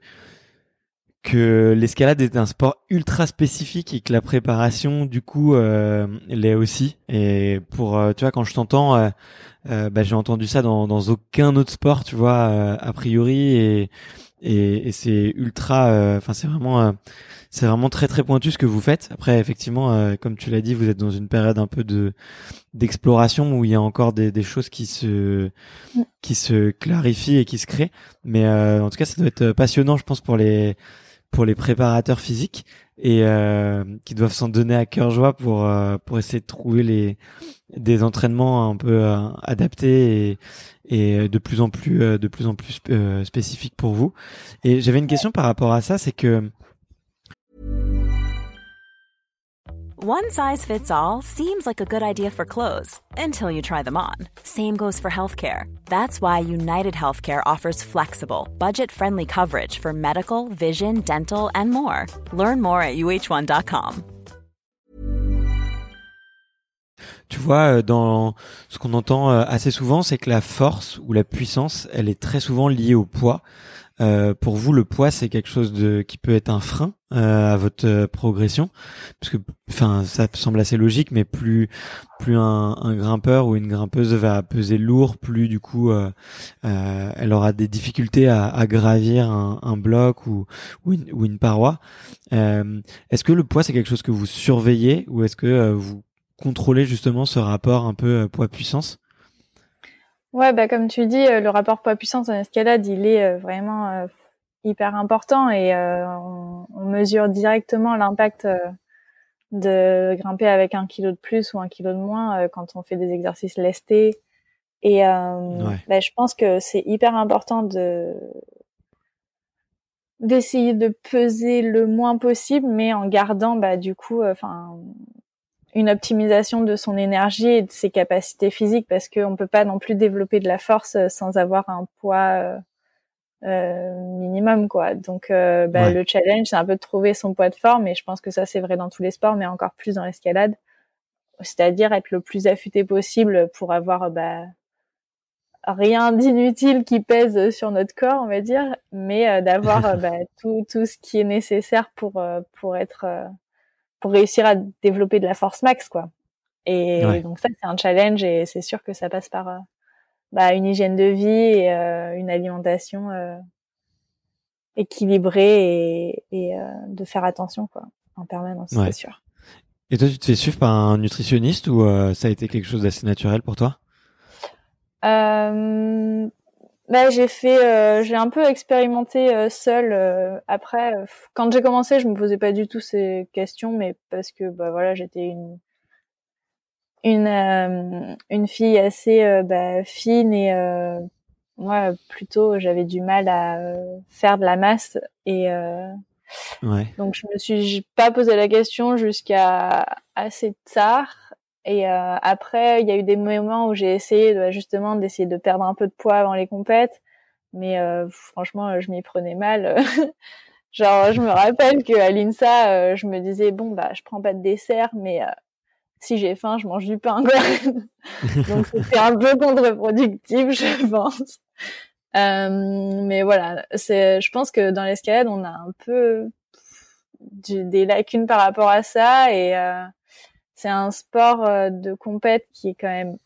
que l'escalade est un sport ultra spécifique et que la préparation du coup euh, l'est aussi. Et pour euh, tu vois quand je t'entends euh, euh, bah, j'ai entendu ça dans, dans aucun autre sport tu vois a priori. Et et, et c'est ultra enfin c'est vraiment c'est vraiment très très pointu ce que vous faites. Après effectivement comme tu l'as dit vous êtes dans une période un peu de d'exploration où il y a encore des, des choses qui se qui se clarifient et qui se créent. Mais en tout cas ça doit être passionnant je pense pour les pour les préparateurs physiques et euh, qui doivent s'en donner à cœur joie pour euh, pour essayer de trouver les des entraînements un peu euh, adaptés et, et de plus en plus de plus en plus spécifiques pour vous. Et j'avais une question par rapport à ça, c'est que One size fits all seems like a good idea for clothes until you try them on. Same goes for healthcare. That's why United Healthcare offers flexible, budget friendly coverage for medical, vision, dental, and more. Learn more at uh1.com. Tu vois, euh, dans ce qu'on entend euh, assez souvent, c'est que la force ou la puissance, elle est très souvent liée au poids. Euh, pour vous, le poids, c'est quelque chose qui peut être un frein euh, à votre euh, progression, parce que, enfin, ça semble assez logique, mais plus plus un, grimpeur ou une grimpeuse va peser lourd, plus du coup, elle aura des difficultés à, gravir un, bloc ou ou une, ou une paroi. est-ce que le poids, c'est quelque chose que vous surveillez, ou est-ce que vous contrôlez justement ce rapport un peu poids-puissance? Ouais, bah comme tu dis, euh, le rapport poids-puissance en escalade, il est euh, vraiment euh, hyper important et on, on, mesure directement l'impact de grimper avec un kilo de plus ou un kilo de moins quand on fait des exercices lestés. Et bah, je pense que c'est hyper important de d'essayer de peser le moins possible, mais en gardant bah, du coup, enfin une optimisation de son énergie et de ses capacités physiques parce qu'on peut pas non plus développer de la force euh, sans avoir un poids euh, euh, minimum quoi. Donc bah, le challenge c'est un peu de trouver son poids de forme et je pense que ça c'est vrai dans tous les sports mais encore plus dans l'escalade. C'est-à-dire être le plus affûté possible pour avoir bah, rien d'inutile qui pèse sur notre corps, on va dire, mais d'avoir bah, tout tout ce qui est nécessaire pour pour être pour réussir à développer de la force max, quoi. Et donc ça, c'est un challenge et c'est sûr que ça passe par bah, une hygiène de vie et une alimentation équilibrée et, et de faire attention, quoi, en permanence, c'est sûr. Et toi, tu te fais suivre par un nutritionniste ou euh, ça a été quelque chose d'assez naturel pour toi? Euh, bah, j'ai fait, euh, j'ai un peu expérimenté euh, seul. Euh, après, quand j'ai commencé, je me posais pas du tout ces questions, mais parce que bah voilà, j'étais une une une fille assez bah, fine et moi plutôt j'avais du mal à faire de la masse et donc je me suis pas posé la question jusqu'à assez tard. Et euh, après, il y a eu des moments où j'ai essayé de, justement d'essayer de perdre un peu de poids avant les compètes, mais euh, franchement, je m'y prenais mal. Genre, je me rappelle que à l'INSA, euh, je me disais bon bah, je prends pas de dessert, mais si j'ai faim, je mange du pain. Donc c'était un peu contre-productif, je pense. Euh, mais voilà, c'est, je pense que dans l'escalade, on a un peu des lacunes par rapport à ça et euh, c'est un sport euh, de compète qui est quand même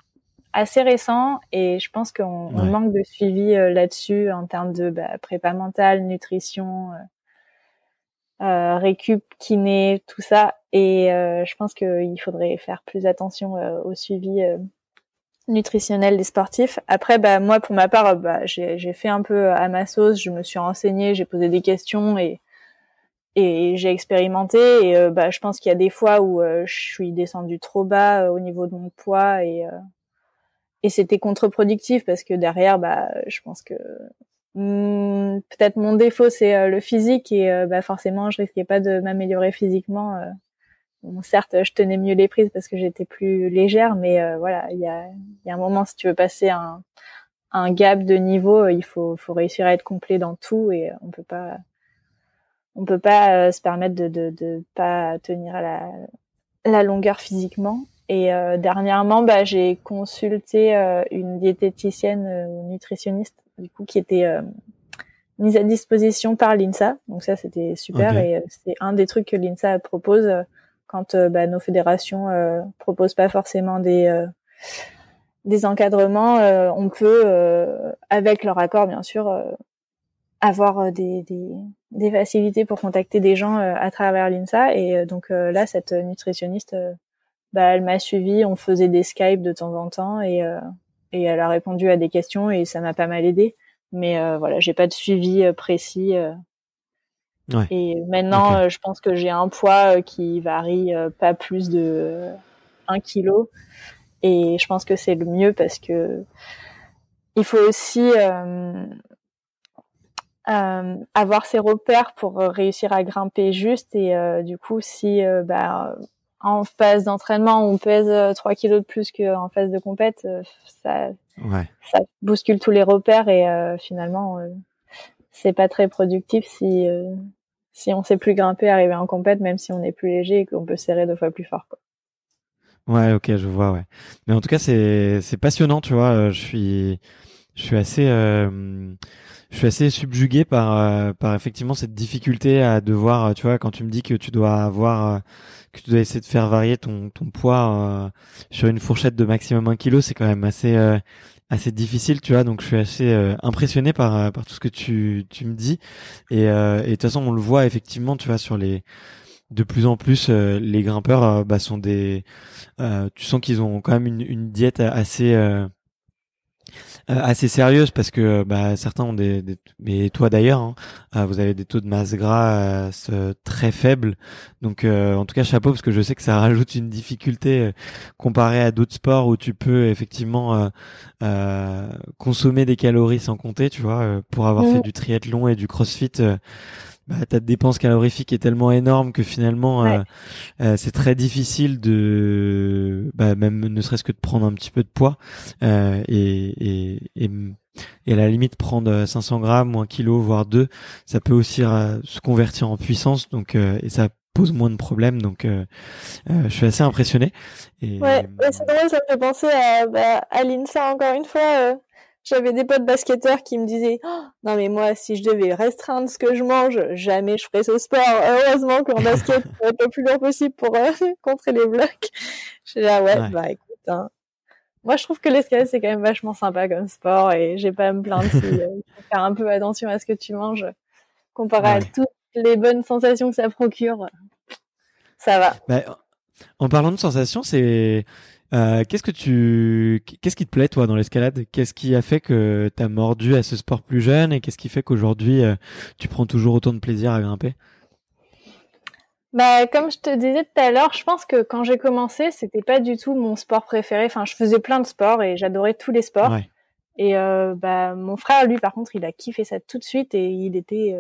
assez récent et je pense qu'on manque de suivi là-dessus en termes de bah, prépa mentale, nutrition, euh, récup, kiné, tout ça. Et je pense qu'il faudrait faire plus attention au suivi nutritionnel des sportifs. Après, bah, moi, pour ma part, bah, j'ai fait un peu à ma sauce, je me suis renseignée, j'ai posé des questions et, et j'ai expérimenté. Et euh, bah, je pense qu'il y a des fois où euh, je suis descendue trop bas euh, au niveau de mon poids et, et c'était contre-productif parce que derrière, bah, je pense que hmm, peut-être mon défaut, c'est le physique et bah, forcément, je risquais pas de m'améliorer physiquement Bon, certes, je tenais mieux les prises parce que j'étais plus légère, mais euh, voilà, il y a, y a, un moment, si tu veux passer un, un gap de niveau, il faut, faut réussir à être complet dans tout et on peut pas, on peut pas euh, se permettre de, de, de pas tenir à la, la longueur physiquement. Et euh, dernièrement, bah, j'ai consulté une diététicienne ou nutritionniste, du coup, qui était mise à disposition par l'INSA. Donc ça, c'était super et c'est un des trucs que l'INSA propose quand euh, bah, nos fédérations euh, proposent pas forcément des euh, des encadrements, on peut, avec leur accord bien sûr, avoir des, des, des, facilités pour contacter des gens à travers l'INSA. Et donc là, cette nutritionniste, bah, elle m'a suivi, on faisait des Skype de temps en temps et, et elle a répondu à des questions et ça m'a pas mal aidé. Mais voilà, j'ai pas de suivi précis et maintenant, euh, je pense que j'ai un poids euh, qui varie euh, pas plus de 1 kg. Et je pense que c'est le mieux parce que il faut aussi euh, euh, avoir ses repères pour réussir à grimper juste. Et du coup, si bah, en phase d'entraînement, on pèse 3 kilos de plus qu'en phase de compète, ça, ouais. ça bouscule tous les repères et finalement, c'est pas très productif si si on sait plus grimper, arriver en compète, même si on est plus léger et qu'on peut serrer deux fois plus fort. Quoi. Ouais, ok, je vois, ouais. Mais en tout cas, c'est passionnant, tu vois. Euh, je suis je suis assez euh, je suis assez subjugué par euh, par effectivement cette difficulté à devoir, tu vois, quand tu me dis que tu dois avoir que tu dois essayer de faire varier ton ton poids sur une fourchette de maximum 1 kg, c'est quand même assez assez difficile, tu vois. Donc je suis assez euh, impressionné par euh, par tout ce que tu tu me dis. Et euh, et de toute façon, on le voit effectivement, tu vois, sur les de plus en plus les grimpeurs bah, sont des tu sens qu'ils ont quand même une, une diète assez euh, assez sérieuse parce que bah, certains ont des, mais toi d'ailleurs, hein, euh, vous avez des taux de masse grasse euh, très faibles. Donc en tout cas chapeau parce que je sais que ça rajoute une difficulté comparé à d'autres sports où tu peux effectivement consommer des calories sans compter, tu vois, pour avoir fait du triathlon et du crossfit bah, ta dépense calorifique est tellement énorme que finalement euh, euh, c'est très difficile de bah, même ne serait-ce que de prendre un petit peu de poids euh, et, et, et, et, à la limite prendre 500 grammes ou un kilo voire deux ça peut aussi se convertir en puissance donc et ça pose moins de problèmes donc je suis assez impressionné. Et, ouais, c'est drôle ça me fait penser à, bah, à l'INSA encore une fois j'avais des potes basketteurs qui me disaient oh, non mais moi si je devais restreindre ce que je mange, jamais je ferais ce sport. Heureusement qu'en basket, c'est le plus lourd possible pour euh, contrer les blocs. Je là ouais, bah écoute. Hein. Moi je trouve que l'escalade c'est quand même vachement sympa comme sport et j'ai pas à me plaindre si euh, faire un peu attention à ce que tu manges comparé à toutes les bonnes sensations que ça procure. Ça va. Bah, en parlant de sensations, c'est euh, qu'est-ce que tu, qu'est-ce qui te plaît toi dans l'escalade? Qu'est-ce qui a fait que tu as mordu à ce sport plus jeune et qu'est-ce qui fait qu'aujourd'hui euh, tu prends toujours autant de plaisir à grimper? Bah, comme je te disais tout à l'heure, je pense que quand j'ai commencé, c'était pas du tout mon sport préféré. Enfin, je faisais plein de sports et j'adorais tous les sports. Et euh, bah, mon frère, lui, par contre, il a kiffé ça tout de suite et il était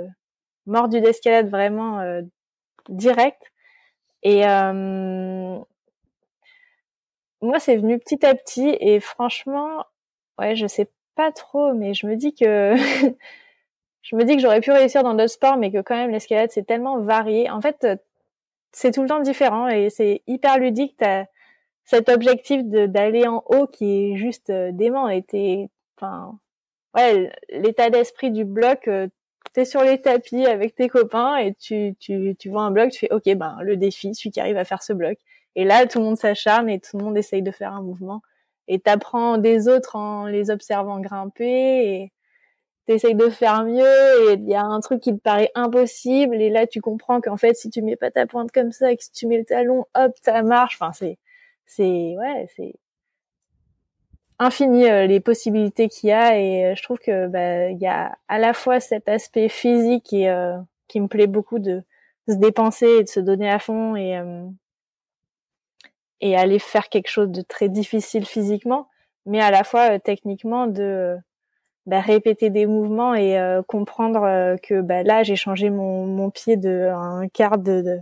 mordu d'escalade vraiment direct. Et moi, c'est venu petit à petit et franchement, ouais, je sais pas trop, mais je me dis que je me dis que j'aurais pu réussir dans d'autres sports, mais que quand même l'escalade c'est tellement varié. En fait, c'est tout le temps différent et c'est hyper ludique. T'as cet objectif d'aller en haut qui est juste euh, dément. Et t'es, enfin, ouais, l'état d'esprit du bloc. Euh, t'es sur les tapis avec tes copains et tu, tu, tu vois un bloc, tu fais ok ben le défi, celui qui arrive à faire ce bloc. Et là, tout le monde s'acharne et tout le monde essaye de faire un mouvement. Et t'apprends des autres en les observant grimper et t'essayes de faire mieux et il y a un truc qui te paraît impossible. Et là tu comprends qu'en fait si tu mets pas ta pointe comme ça et que si tu mets le talon hop ça marche. Enfin c'est c'est ouais c'est infini euh, les possibilités qu'il y a. Et euh, je trouve que bah il y a à la fois cet aspect physique et euh, qui me plaît beaucoup de, se dépenser et de se donner à fond. Et et aller faire quelque chose de très difficile physiquement, mais à la fois euh, techniquement de bah, répéter des mouvements et euh, comprendre euh, que bah, là j'ai changé mon, mon pied de un quart de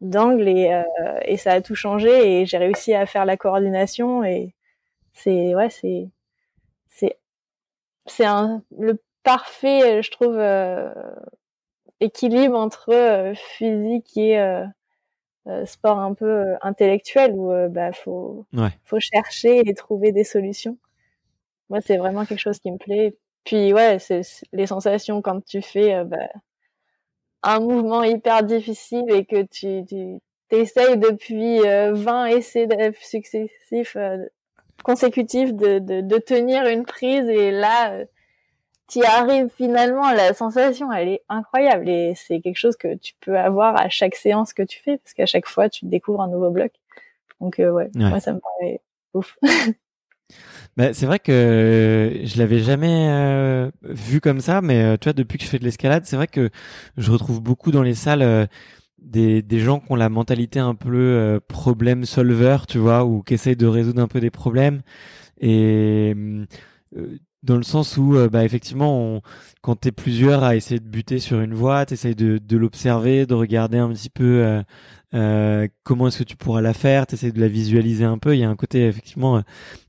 d'angle et, et ça a tout changé et j'ai réussi à faire la coordination et c'est ouais c'est c'est c'est un le parfait je trouve équilibre entre physique et euh, sport un peu euh, intellectuel où euh, bah faut faut chercher et trouver des solutions. Moi, c'est vraiment quelque chose qui me plaît. Puis ouais, c'est les sensations quand tu fais bah, un mouvement hyper difficile et que tu, tu essayes depuis 20 essais successifs consécutifs de, de, de, tenir une prise et là tu arrives finalement, la sensation, elle est incroyable et c'est quelque chose que tu peux avoir à chaque séance que tu fais parce qu'à chaque fois, tu découvres un nouveau bloc. Donc euh, ouais, moi ça me paraît ouf. bah, c'est vrai que je l'avais jamais euh, vu comme ça, mais euh, tu vois, depuis que je fais de l'escalade, c'est vrai que je retrouve beaucoup dans les salles des, des gens qui ont la mentalité un peu problème solver, tu vois, ou qui essayent de résoudre un peu des problèmes. Et dans le sens où euh, bah effectivement on, quand t'es plusieurs à essayer de buter sur une voie t'essayes de, de l'observer de regarder un petit peu euh, euh, comment est-ce que tu pourras la faire t'essayes de la visualiser un peu. Il y a un côté effectivement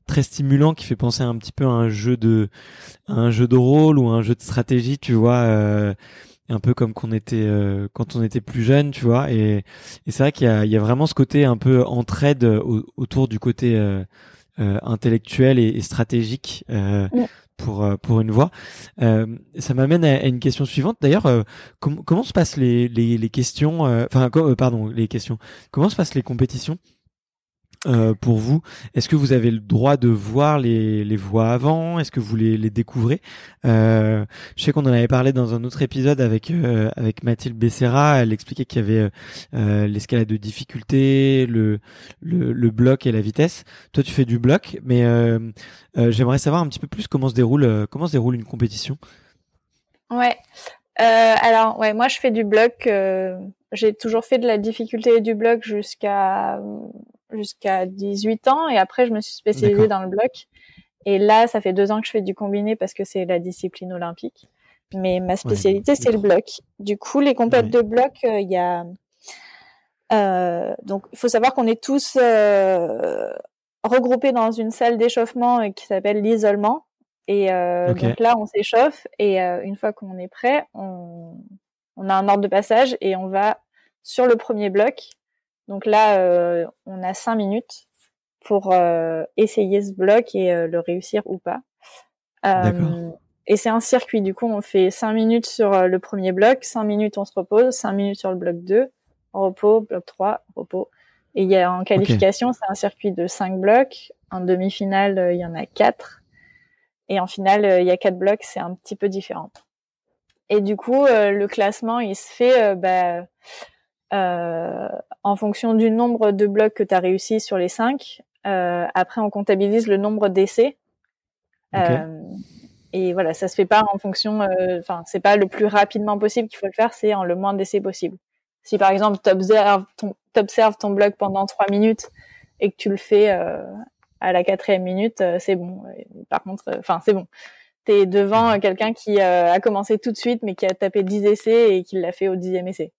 très stimulant qui fait penser un petit peu à un jeu de un jeu de rôle ou un jeu de stratégie tu vois un peu comme quand on était plus jeune tu vois. Et, et c'est vrai qu'il y a vraiment ce côté un peu entraide autour du côté intellectuel et, et stratégique euh, pour euh, pour une voix. Euh, ça m'amène à, une question suivante. D'ailleurs, euh, comment se passent les les, les questions Enfin, pardon, les questions. Comment se passent les compétitions? Euh, pour vous Est-ce que vous avez le droit de voir les, les voix avant? Est-ce que vous les, les découvrez? Euh, Je sais qu'on en avait parlé dans un autre épisode avec euh, avec Mathilde Becerra. Elle expliquait qu'il y avait euh, l'escalade de difficulté, le, le, le bloc et la vitesse. Toi, tu fais du bloc, mais j'aimerais savoir un petit peu plus comment se déroule comment se déroule une compétition. Ouais. alors ouais, moi je fais du bloc. J'ai toujours fait de la difficulté et du bloc jusqu'à jusqu'à 18 ans et après je me suis spécialisée dans le bloc. Et là, ça fait deux ans que je fais du combiné parce que c'est la discipline olympique. Mais ma spécialité, c'est le bloc. Du coup, les compètes de bloc, euh, il y a... Euh, donc, il faut savoir qu'on est tous euh, regroupés dans une salle d'échauffement qui s'appelle l'isolement. Et donc là, on s'échauffe et une fois qu'on est prêt, on, on a un ordre de passage et on va sur le premier bloc donc là, euh, on a cinq minutes pour euh, essayer ce bloc et euh, le réussir ou pas. et c'est un circuit. Du coup, on fait 5 minutes sur le premier bloc, 5 minutes on se repose, 5 minutes sur le bloc 2, repos, bloc 3, repos. Et il y a en qualification, c'est un circuit de 5 blocs. En demi-finale, il y en a 4. Et en finale, il y a 4 blocs, c'est un petit peu différent. Et du coup, le classement, il se fait bah, euh, en fonction du nombre de blocs que tu as réussi sur les 5. Euh, après, on comptabilise le nombre d'essais. Euh, et voilà, ça se fait pas en fonction. Euh, enfin, c'est pas le plus rapidement possible qu'il faut le faire, c'est en le moins d'essais possible. Si par exemple tu observes ton, ton bloc pendant 3 minutes et que tu le fais à la quatrième minute, c'est bon. Par contre, enfin c'est bon. T'es devant quelqu'un qui a commencé tout de suite, mais qui a tapé 10 essais et qui l'a fait au dixième essai.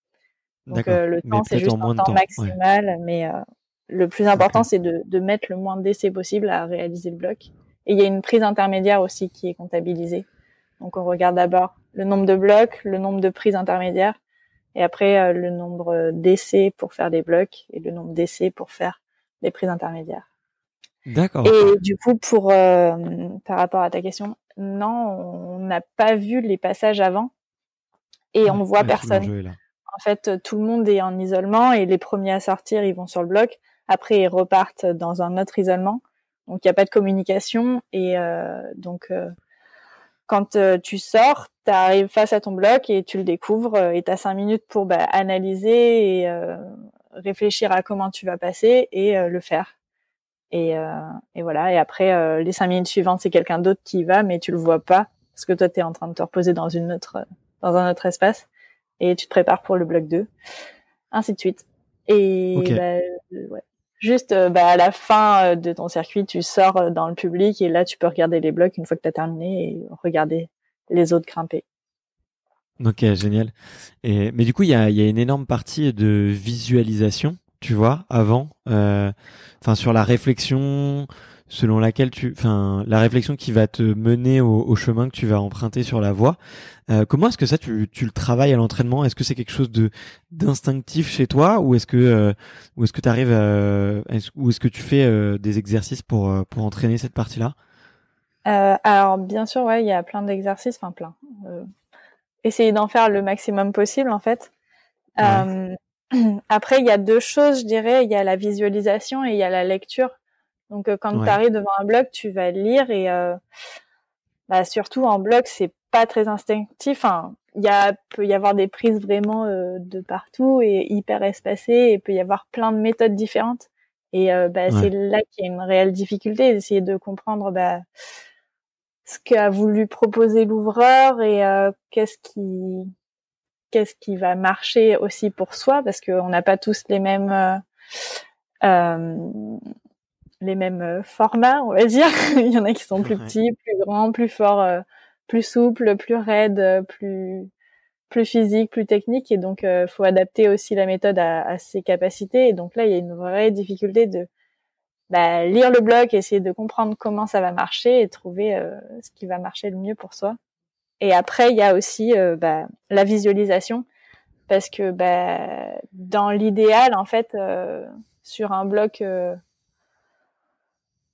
Donc euh, le temps, c'est juste un temps, maximal, mais euh, le plus important, c'est de, de, mettre le moins d'essais possible à réaliser le bloc. Et il y a une prise intermédiaire aussi qui est comptabilisée. Donc on regarde d'abord le nombre de blocs, le nombre de prises intermédiaires, et après euh, le nombre d'essais pour faire des blocs et le nombre d'essais pour faire des prises intermédiaires. D'accord. Et du coup, pour par rapport à ta question, non, on n'a pas vu les passages avant et on voit personne. En fait, euh, tout le monde est en isolement et les premiers à sortir, ils vont sur le bloc. Après, ils repartent dans un autre isolement. Donc, il n'y a pas de communication. Et euh, donc, euh, quand tu sors, tu arrives face à ton bloc et tu le découvres et tu as cinq minutes pour bah, analyser et réfléchir à comment tu vas passer et le faire. Et, et, voilà. Et après, les cinq minutes suivantes, c'est quelqu'un d'autre qui y va, mais tu le vois pas parce que toi, tu es en train de te reposer dans une autre, dans un autre espace et tu te prépares pour le bloc 2, ainsi de suite. Et bah, euh, ouais. juste euh, bah, à la fin euh, de ton circuit, tu sors dans le public et là, tu peux regarder les blocs une fois que tu as terminé et regarder les autres grimper. Ok, génial. Et, mais du coup, il y a, y a, une énorme partie de visualisation, tu vois, avant, enfin sur la réflexion, selon laquelle tu, enfin, la réflexion qui va te mener au, chemin que tu vas emprunter sur la voie. Euh, comment est-ce que ça, tu, tu le travailles à l'entraînement? Est-ce que c'est quelque chose de d'instinctif chez toi, ou est-ce que, euh, ou est-ce que tu arrives, ou est-ce que tu fais euh, des exercices pour pour entraîner cette partie-là? Alors, bien sûr, ouais, il y a plein d'exercices, enfin plein. essayer d'en faire le maximum possible, en fait. après, il y a deux choses, je dirais. Il y a la visualisation et il y a la lecture. Donc euh, quand tu arrives devant un bloc, tu vas lire et euh, bah, surtout en bloc, c'est pas très instinctif. Enfin, il y a peut y avoir des prises vraiment euh, de partout et hyper espacées et peut y avoir plein de méthodes différentes. Et bah, c'est là qu'il y a une réelle difficulté, d'essayer de comprendre bah, ce qu'a voulu proposer l'ouvreur et qu'est-ce qui qu'est-ce qui va marcher aussi pour soi parce qu'on n'a pas tous les mêmes les mêmes euh, formats, on va dire. Il y en a qui sont plus petits, plus grands, plus forts, euh, plus souples, plus raides, euh, plus plus physiques, plus techniques. Et donc, il faut adapter aussi la méthode à, à, ses capacités. Et donc là, il y a une vraie difficulté de bah, lire le bloc, essayer de comprendre comment ça va marcher et trouver ce qui va marcher le mieux pour soi. Et après, il y a aussi bah, la visualisation, parce que bah, dans l'idéal, en fait, sur un bloc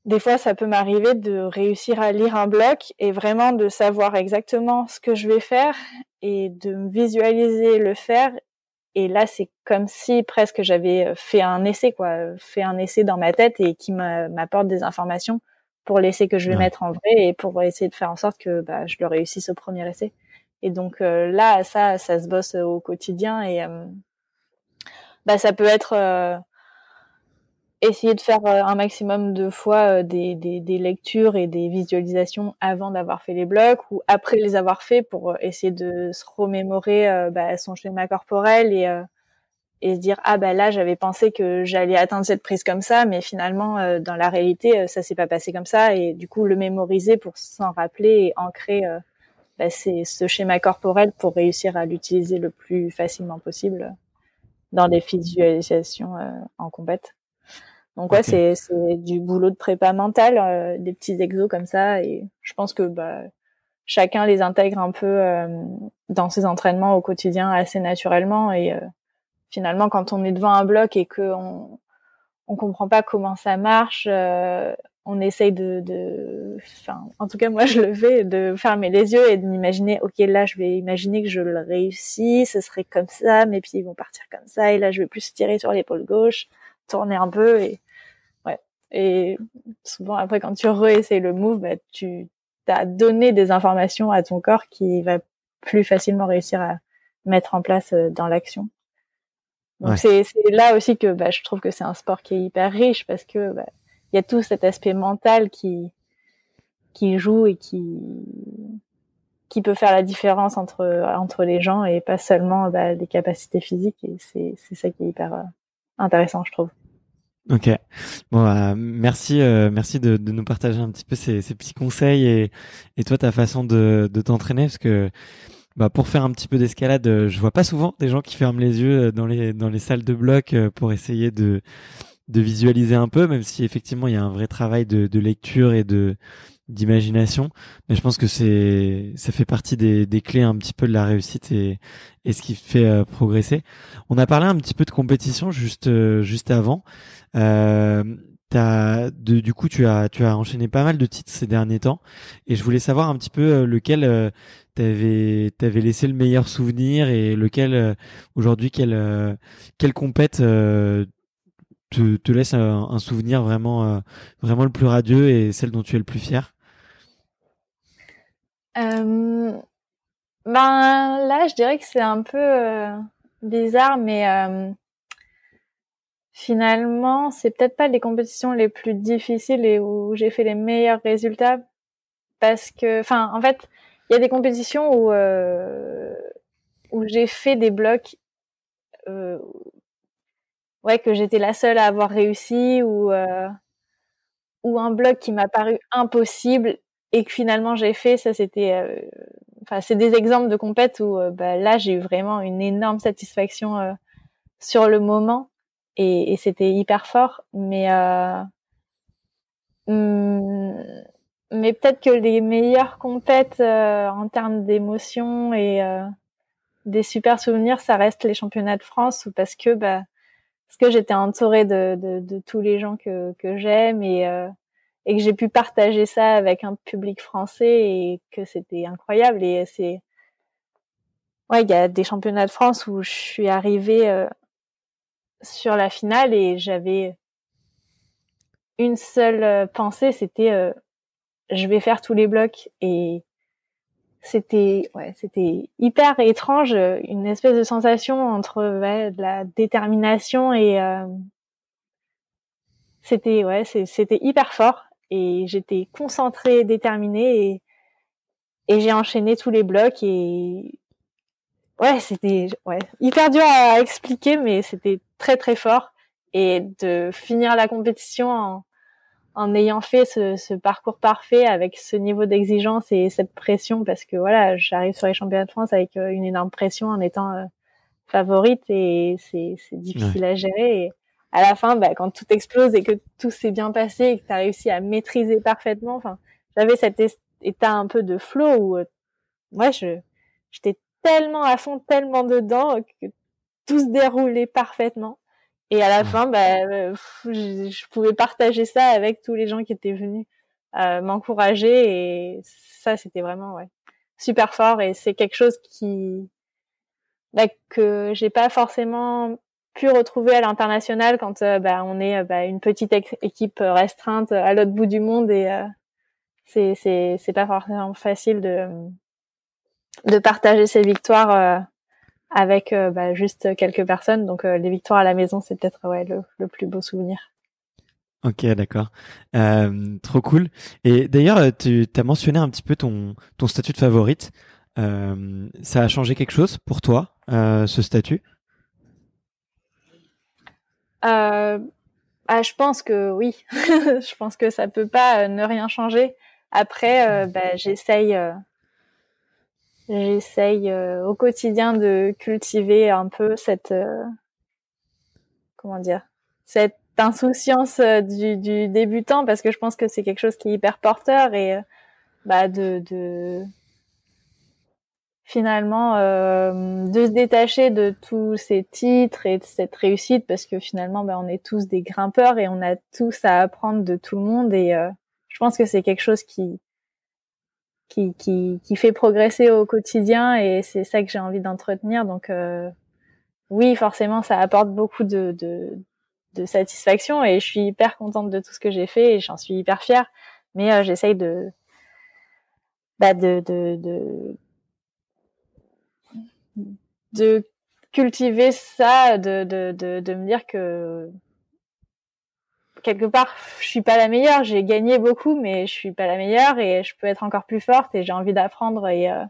des fois, ça peut m'arriver de réussir à lire un bloc et vraiment de savoir exactement ce que je vais faire et de me visualiser le faire. Et là, c'est comme si presque j'avais fait un essai, quoi, fait un essai dans ma tête et qui m'apporte des informations pour l'essai que je vais mettre en vrai et pour essayer de faire en sorte que bah, je le réussisse au premier essai. Et donc euh, là, ça, ça se bosse au quotidien et euh, bah, ça peut être euh, essayer de faire euh, un maximum de fois euh, des, lectures et des visualisations avant d'avoir fait les blocs ou après les avoir faits pour euh, essayer de se remémorer bah, son schéma corporel et, se dire ah bah là j'avais pensé que j'allais atteindre cette prise comme ça mais finalement dans la réalité ça s'est pas passé comme ça et du coup le mémoriser pour s'en rappeler et ancrer bah, c'est ce schéma corporel pour réussir à l'utiliser le plus facilement possible dans des visualisations en compète. Donc ouais, c'est du boulot de prépa mentale, euh, des petits exos comme ça, et je pense que bah, chacun les intègre un peu euh, dans ses entraînements au quotidien assez naturellement. Et euh, finalement, quand on est devant un bloc et qu'on on comprend pas comment ça marche, on essaye de, de, enfin, en tout cas moi je le fais, de fermer les yeux et de m'imaginer, ok là je vais imaginer que je le réussis, ce serait comme ça, mes pieds vont partir comme ça et là je vais plus tirer sur l'épaule gauche, tourner un peu et. Et souvent après quand tu réessayes le move, bah, tu as donné des informations à ton corps qui va plus facilement réussir à mettre en place euh, dans l'action. Donc c'est là aussi que bah, je trouve que c'est un sport qui est hyper riche parce que bah, il y a tout cet aspect mental qui qui joue et qui qui peut faire la différence entre entre les gens et pas seulement bah, les capacités physiques et c'est c'est ça qui est hyper euh, intéressant je trouve. Ok. Bon, euh, merci, euh, merci de, nous partager un petit peu ces, petits conseils et, et toi ta façon de, t'entraîner parce que bah, pour faire un petit peu d'escalade, je vois pas souvent des gens qui ferment les yeux dans les dans les salles de bloc pour essayer de de visualiser un peu, même si effectivement il y a un vrai travail de, lecture et de d'imagination. Mais je pense que c'est ça fait partie des, clés un petit peu de la réussite et, et ce qui fait euh, progresser. On a parlé un petit peu de compétition juste euh, juste avant. Euh, de, du coup, tu as, tu as enchaîné pas mal de titres ces derniers temps, et je voulais savoir un petit peu euh, lequel euh, t'avais, laissé le meilleur souvenir et lequel aujourd'hui quel, quel compète te, te laisse un, souvenir vraiment, euh, vraiment le plus radieux et celle dont tu es le plus fier? Euh, Ben là, je dirais que c'est un peu euh, bizarre, mais euh, finalement, c'est peut-être pas les compétitions les plus difficiles et où j'ai fait les meilleurs résultats, parce que, enfin, en fait, il y a des compétitions où où j'ai fait des blocs euh, ouais que j'étais la seule à avoir réussi ou euh, ou un bloc qui m'a paru impossible et que finalement j'ai fait. Ça c'était euh, enfin c'est des exemples de compètes où euh, bah, là j'ai eu vraiment une énorme satisfaction sur le moment et, et c'était hyper fort mais hmm, mais peut-être que les meilleures compètes en termes d'émotion et des super souvenirs ça reste les championnats de France parce que bah parce que j'étais entourée de, de, de, tous les gens que, que j'aime et, euh, et que j'ai pu partager ça avec un public français et que c'était incroyable. Et c'est, ouais, il y a des championnats de France où je suis arrivée euh, sur la finale et j'avais une seule euh, pensée, c'était je vais faire tous les blocs et c'était ouais, c'était hyper étrange, une espèce de sensation entre ouais, de la détermination et euh, c'était ouais, c'était hyper fort et j'étais concentrée, déterminée et et j'ai enchaîné tous les blocs et ouais, c'était ouais, hyper dur à expliquer mais c'était très très fort et de finir la compétition en en ayant fait ce, ce, parcours parfait avec ce niveau d'exigence et cette pression parce que voilà j'arrive sur les championnats de France avec euh, une énorme pression en étant euh, favorite et c'est difficile à gérer et à la fin bah, quand tout explose et que tout s'est bien passé et que tu as réussi à maîtriser parfaitement enfin j'avais cet état un peu de flow où euh, moi je j'étais tellement à fond tellement dedans que tout se déroulait parfaitement. Et à la fin, bah, euh, je, pouvais partager ça avec tous les gens qui étaient venus euh, m'encourager et ça, c'était vraiment ouais, super fort et c'est quelque chose qui bah, que j'ai pas forcément pu retrouver à l'international quand euh, bah, on est bah, une petite équipe restreinte à l'autre bout du monde et euh, c'est c'est c'est pas forcément facile de de partager ces victoires avec euh, bah, juste quelques personnes. Donc euh, les victoires à la maison, c'est peut-être ouais, le, le, plus beau souvenir. Ok, d'accord. Euh, trop cool. Et d'ailleurs, tu as mentionné un petit peu ton, ton statut de favorite. Ça a changé quelque chose pour toi, ce statut? Ah, Je pense que oui. je pense que ça peut pas ne rien changer. Après, bah, j'essaye J'essaye euh, au quotidien de cultiver un peu cette euh, comment dire cette insouciance euh, du, du, débutant parce que je pense que c'est quelque chose qui est hyper porteur et bah de, de finalement euh, de se détacher de tous ces titres et de cette réussite parce que finalement ben, on est tous des grimpeurs et on a tous à apprendre de tout le monde et euh, je pense que c'est quelque chose qui, qui qui qui fait progresser au quotidien et c'est ça que j'ai envie d'entretenir. Donc euh, oui forcément ça apporte beaucoup de, de de satisfaction et je suis hyper contente de tout ce que j'ai fait et j'en suis hyper fière. Mais j'essaye de bah de, de, de de cultiver ça, de, de, de, de, me dire que quelque part, je suis pas la meilleure. J'ai gagné beaucoup, mais je suis pas la meilleure et je peux être encore plus forte et j'ai envie d'apprendre et euh,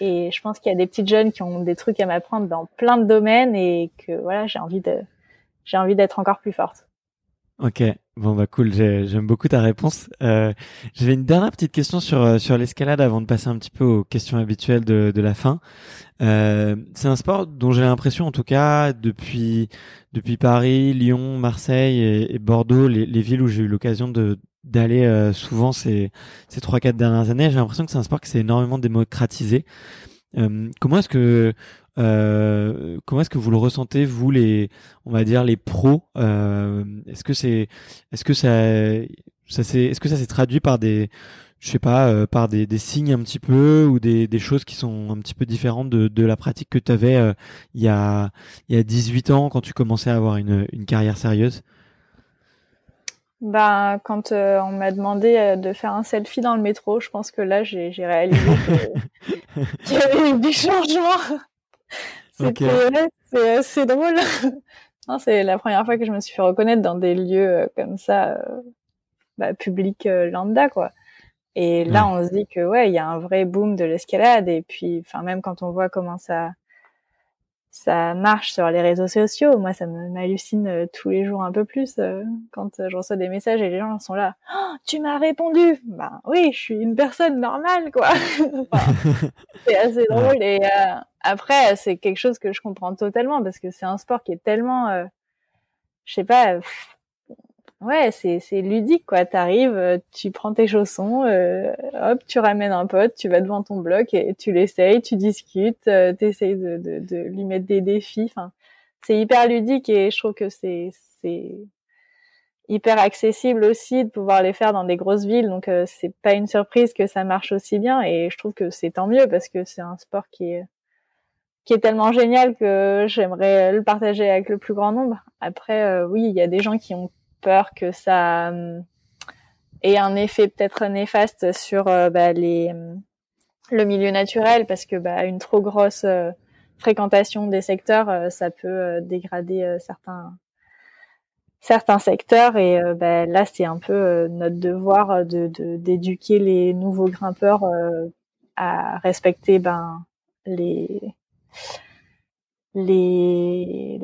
et je pense qu'il y a des petites jeunes qui ont des trucs à m'apprendre dans plein de domaines et que voilà, j'ai envie de j'ai envie d'être encore plus forte. Ok, bon bah cool, j'aime beaucoup ta réponse. Euh, J'avais une dernière petite question sur euh, sur l'escalade avant de passer un petit peu aux questions habituelles de, de la fin. Euh, c'est un sport dont j'ai l'impression, en tout cas, depuis depuis Paris, Lyon, Marseille et, Bordeaux, les, les, villes où j'ai eu l'occasion de d'aller euh, souvent ces ces trois quatre dernières années, j'ai l'impression que c'est un sport qui s'est énormément démocratisé. Euh, comment est-ce que euh, comment est-ce que vous le ressentez, vous les, on va dire les pros euh, Est-ce que c'est, est-ce que ça, ça c'est, est-ce que ça s'est traduit par des, je sais pas, euh, par des, des, signes un petit peu ou des, des choses qui sont un petit peu différentes de, de la pratique que tu avais il y a il y a 18 ans quand tu commençais à avoir une, une carrière sérieuse? Ben, quand euh, on m'a demandé de faire un selfie dans le métro, je pense que là, j'ai réalisé qu'il y avait eu du changement. C'est assez drôle. c'est la première fois que je me suis fait reconnaître dans des lieux euh, comme ça, euh, bah, public euh, lambda, quoi. Et là, on se dit que ouais, il y a un vrai boom de l'escalade. Et puis, enfin, même quand on voit comment ça ça marche sur les réseaux sociaux. Moi, ça m'hallucine euh, tous les jours un peu plus euh, quand euh, je reçois des messages et les gens sont là. Oh, tu m'as répondu. Ben oui, je suis une personne normale, quoi. c'est assez drôle. Et après, c'est quelque chose que je comprends totalement parce que c'est un sport qui est tellement, je sais pas, ouais, c'est c'est ludique quoi. T'arrives, euh, tu prends tes chaussons, euh, hop, tu ramènes un pote, tu vas devant ton bloc et tu l'essayes, tu discutes, euh, t'essayes de, de, de lui mettre des défis. Enfin, c'est hyper ludique et je trouve que c'est c'est hyper accessible aussi de pouvoir les faire dans des grosses villes. Donc euh, c'est pas une surprise que ça marche aussi bien et je trouve que c'est tant mieux parce que c'est un sport qui est qui est tellement génial que j'aimerais le partager avec le plus grand nombre. Après, oui, il y a des gens qui ont peur que ça euh, ait un effet peut-être néfaste sur euh, bah, les euh, le milieu naturel parce que bah, une trop grosse fréquentation des secteurs, ça peut dégrader certains certains secteurs. Et bah, là c'est un peu notre devoir de d'éduquer les nouveaux grimpeurs à respecter ben les les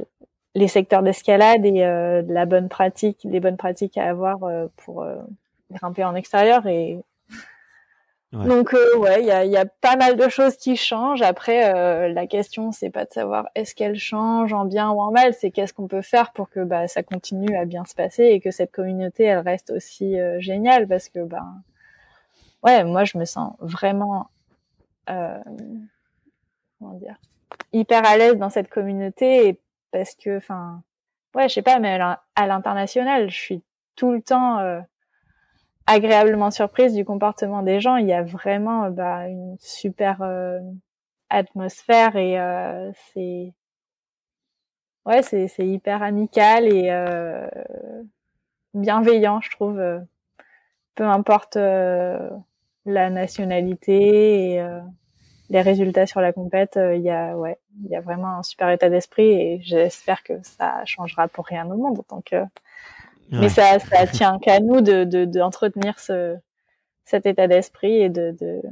les secteurs d'escalade et euh, la bonne pratique, les bonnes pratiques à avoir euh, pour euh, grimper en extérieur. Et donc ouais, il y a, y a, pas mal de choses qui changent. Après, la question c'est pas de savoir est-ce qu'elles changent en bien ou en mal, c'est qu'est-ce qu'on peut faire pour que bah, ça continue à bien se passer et que cette communauté elle reste aussi géniale parce que bah ouais, moi je me sens vraiment comment dire hyper à l'aise dans cette communauté et parce que, enfin, ouais, je sais pas, mais à l'international, je suis tout le temps euh, agréablement surprise du comportement des gens. Il y a vraiment euh, bah, une super euh, atmosphère et c'est ouais, c'est c'est hyper amical et bienveillant, je trouve. peu importe la nationalité et les résultats sur la compète, il y a ouais, il y a vraiment un super état d'esprit et j'espère que ça changera pour rien au monde. Donc, mais ça, ça tient qu'à nous de d'entretenir de, ce cet état d'esprit et de, de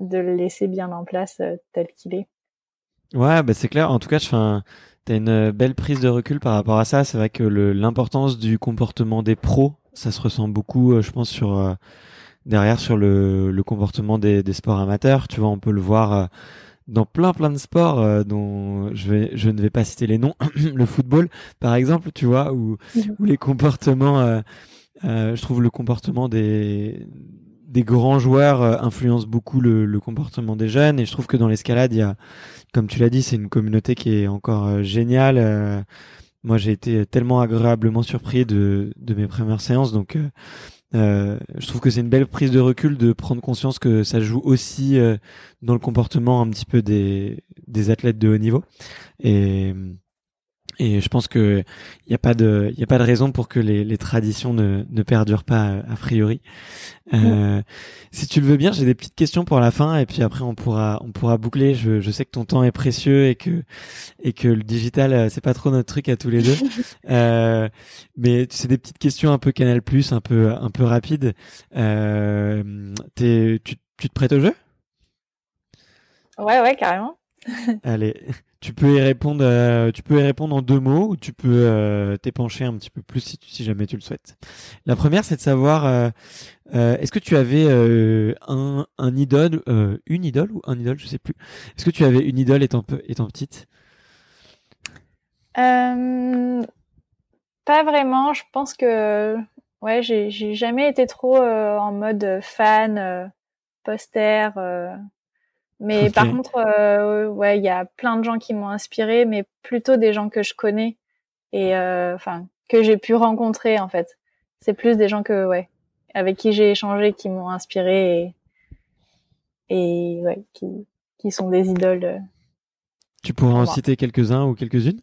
de le laisser bien en place euh, tel qu'il est. Ouais, bah c'est clair. En tout cas, tu as une belle prise de recul par rapport à ça. C'est vrai que l'importance du comportement des pros, ça se ressent beaucoup, euh, je pense, sur euh, derrière sur le, le comportement des, des, sports amateurs. Tu vois, on peut le voir dans plein plein de sports euh, dont je vais je ne vais pas citer les noms le football par exemple tu vois où, où les comportements euh, euh, je trouve le comportement des des grands joueurs euh, influencent beaucoup le, le, comportement des jeunes. Et je trouve que dans l'escalade, il y a, comme tu l'as dit, c'est une communauté qui est encore euh, géniale. moi, j'ai été tellement agréablement surpris de, de mes premières séances. Donc, euh, je trouve que c'est une belle prise de recul de prendre conscience que ça joue aussi euh, dans le comportement un petit peu des, des athlètes de haut niveau. Et je pense que il n'y a pas de il a pas de raison pour que les, les traditions ne, ne perdurent pas a priori. Euh, si tu le veux bien, j'ai des petites questions pour la fin et puis après on pourra on pourra boucler. Je, je sais que ton temps est précieux et que et que le digital euh, c'est pas trop notre truc à tous les deux. euh, mais c'est des petites questions un peu Canal Plus, un peu un peu rapides. Euh, tu tu te prêtes au jeu? Ouais ouais carrément. Allez, tu peux y répondre. Euh, tu peux y répondre en deux mots ou tu peux euh, t'épancher un petit peu plus si, si, jamais tu le souhaites. La première, c'est de savoir euh, euh est-ce que tu avais euh, un, un idole, une idole ou un idole, je sais plus. Est-ce que tu avais une idole étant étant petite? Pas vraiment. Je pense que ouais, j'ai jamais été trop en mode fan, poster mais par contre, euh, ouais, il y a plein de gens qui m'ont inspiré, mais plutôt des gens que je connais et euh, enfin que j'ai pu rencontrer en fait. C'est plus des gens que ouais, avec qui j'ai échangé, qui m'ont inspiré et, et ouais, qui qui sont des idoles. Euh, tu pourrais en citer quelques-uns ou quelques-unes?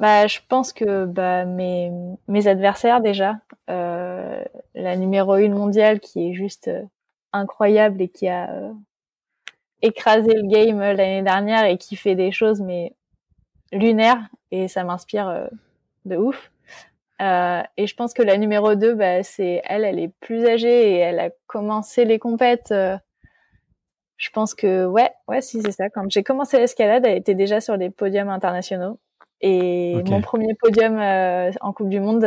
Bah, je pense que bah mes mes adversaires déjà, euh, la numéro une mondiale qui est juste incroyable et qui a écrasé le game euh, l'année dernière et qui fait des choses mais lunaires et ça m'inspire euh, de ouf. Euh, et je pense que la numéro 2, bah, c'est elle, elle est plus âgée et elle a commencé les compètes. Euh, je pense que ouais, ouais, si c'est ça. Quand j'ai commencé l'escalade, elle était déjà sur les podiums internationaux. Et mon premier podium en Coupe du Monde,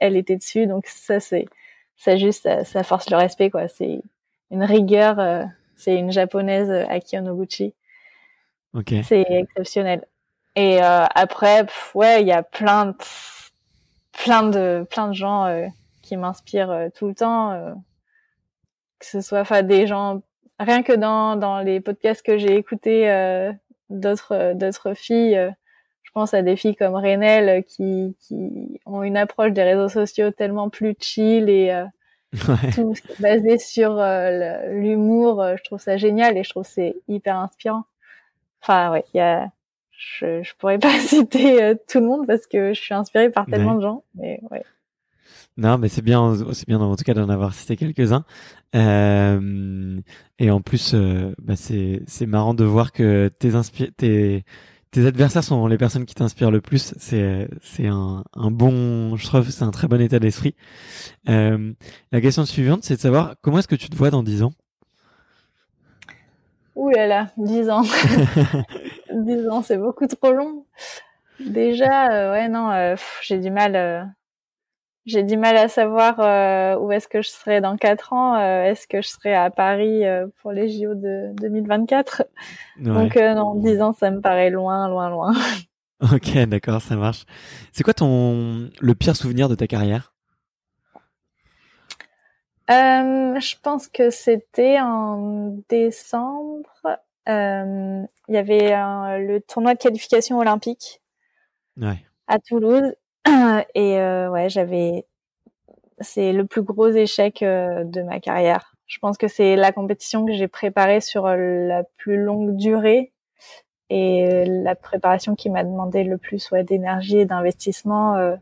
elle était dessus. Donc ça, c'est ça juste, ça, ça, force le respect, quoi. C'est une rigueur c'est une japonaise, euh, Aki Onoguchi. C'est exceptionnel. Et euh, après, ouais, il y a plein de, plein de, plein de gens euh, qui m'inspirent tout le temps. que ce soit, enfin, des gens, rien que dans dans les podcasts que j'ai écoutés d'autres d'autres filles. je pense à des filles comme Renel qui, qui ont une approche des réseaux sociaux tellement plus chill et tout basé sur euh, l'humour, euh, je trouve ça génial et je trouve c'est hyper inspirant. Enfin ouais, il y a je, je pourrais pas citer euh, tout le monde parce que je suis inspirée par tellement de gens, mais ouais. Non, mais c'est bien, c'est bien en tout cas d'en avoir cité quelques-uns. Euh, et en plus, bah c'est c'est marrant de voir que tes tes tes adversaires sont les personnes qui t'inspirent le plus. C'est c'est un, un bon, je trouve, c'est un très bon état d'esprit. Euh, la question suivante, c'est de savoir comment est-ce que tu te vois dans 10 ans? Ouh là là, 10 ans. 10 ans, c'est beaucoup trop long. Déjà, euh, ouais, non, euh, j'ai du mal j'ai du mal à savoir euh, où est-ce que je serai dans quatre ans. Euh, est-ce que je serai à Paris euh, pour les JO de 2024 Donc non, dix ans, ça me paraît loin, loin, loin. Ok, d'accord, ça marche. C'est quoi ton le pire souvenir de ta carrière? Je pense que c'était en décembre. Il y avait le tournoi de qualification olympique à Toulouse et euh, ouais, j'avais, c'est le plus gros échec euh, de ma carrière. Je pense que c'est la compétition que j'ai préparée sur euh, la plus longue durée et la préparation qui m'a demandé le plus ouais, d'énergie et d'investissement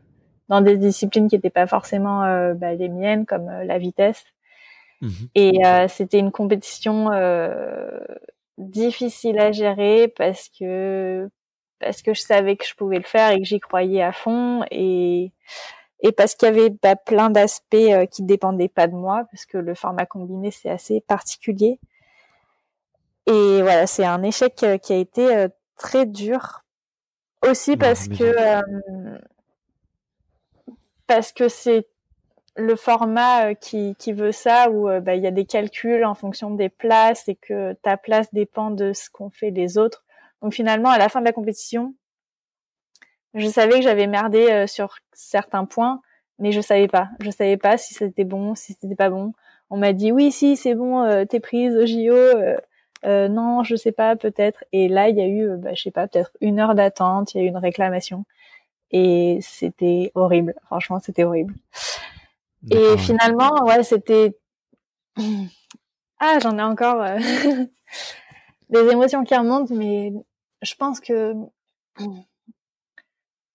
dans des disciplines qui n'étaient pas forcément bah, les miennes, comme la vitesse. Mmh et c'était une compétition difficile à gérer parce que parce que je savais que je pouvais le faire et que j'y croyais à fond et et parce qu'il y avait bah, plein d'aspects euh, qui dépendaient pas de moi parce que le format combiné c'est assez particulier. Et voilà c'est un échec euh, qui a été euh, très dur. Aussi parce que parce que c'est le format qui, qui veut ça où bah, il y a des calculs en fonction des places et que ta place dépend de ce qu'ont fait les autres donc finalement, à la fin de la compétition, je savais que j'avais merdé euh, sur certains points, mais je savais pas. Je savais pas si c'était bon, si c'était pas bon. on m'a dit oui, si, c'est bon, euh, t'es prise au JO. Euh, euh, non, je sais pas, peut-être. Et là, il y a eu, bah, je sais pas, peut-être une heure d'attente. Il y a eu une réclamation et c'était horrible. Franchement, c'était horrible. Et finalement, ouais, c'était ah, j'en ai encore des émotions qui remontent, mais je pense que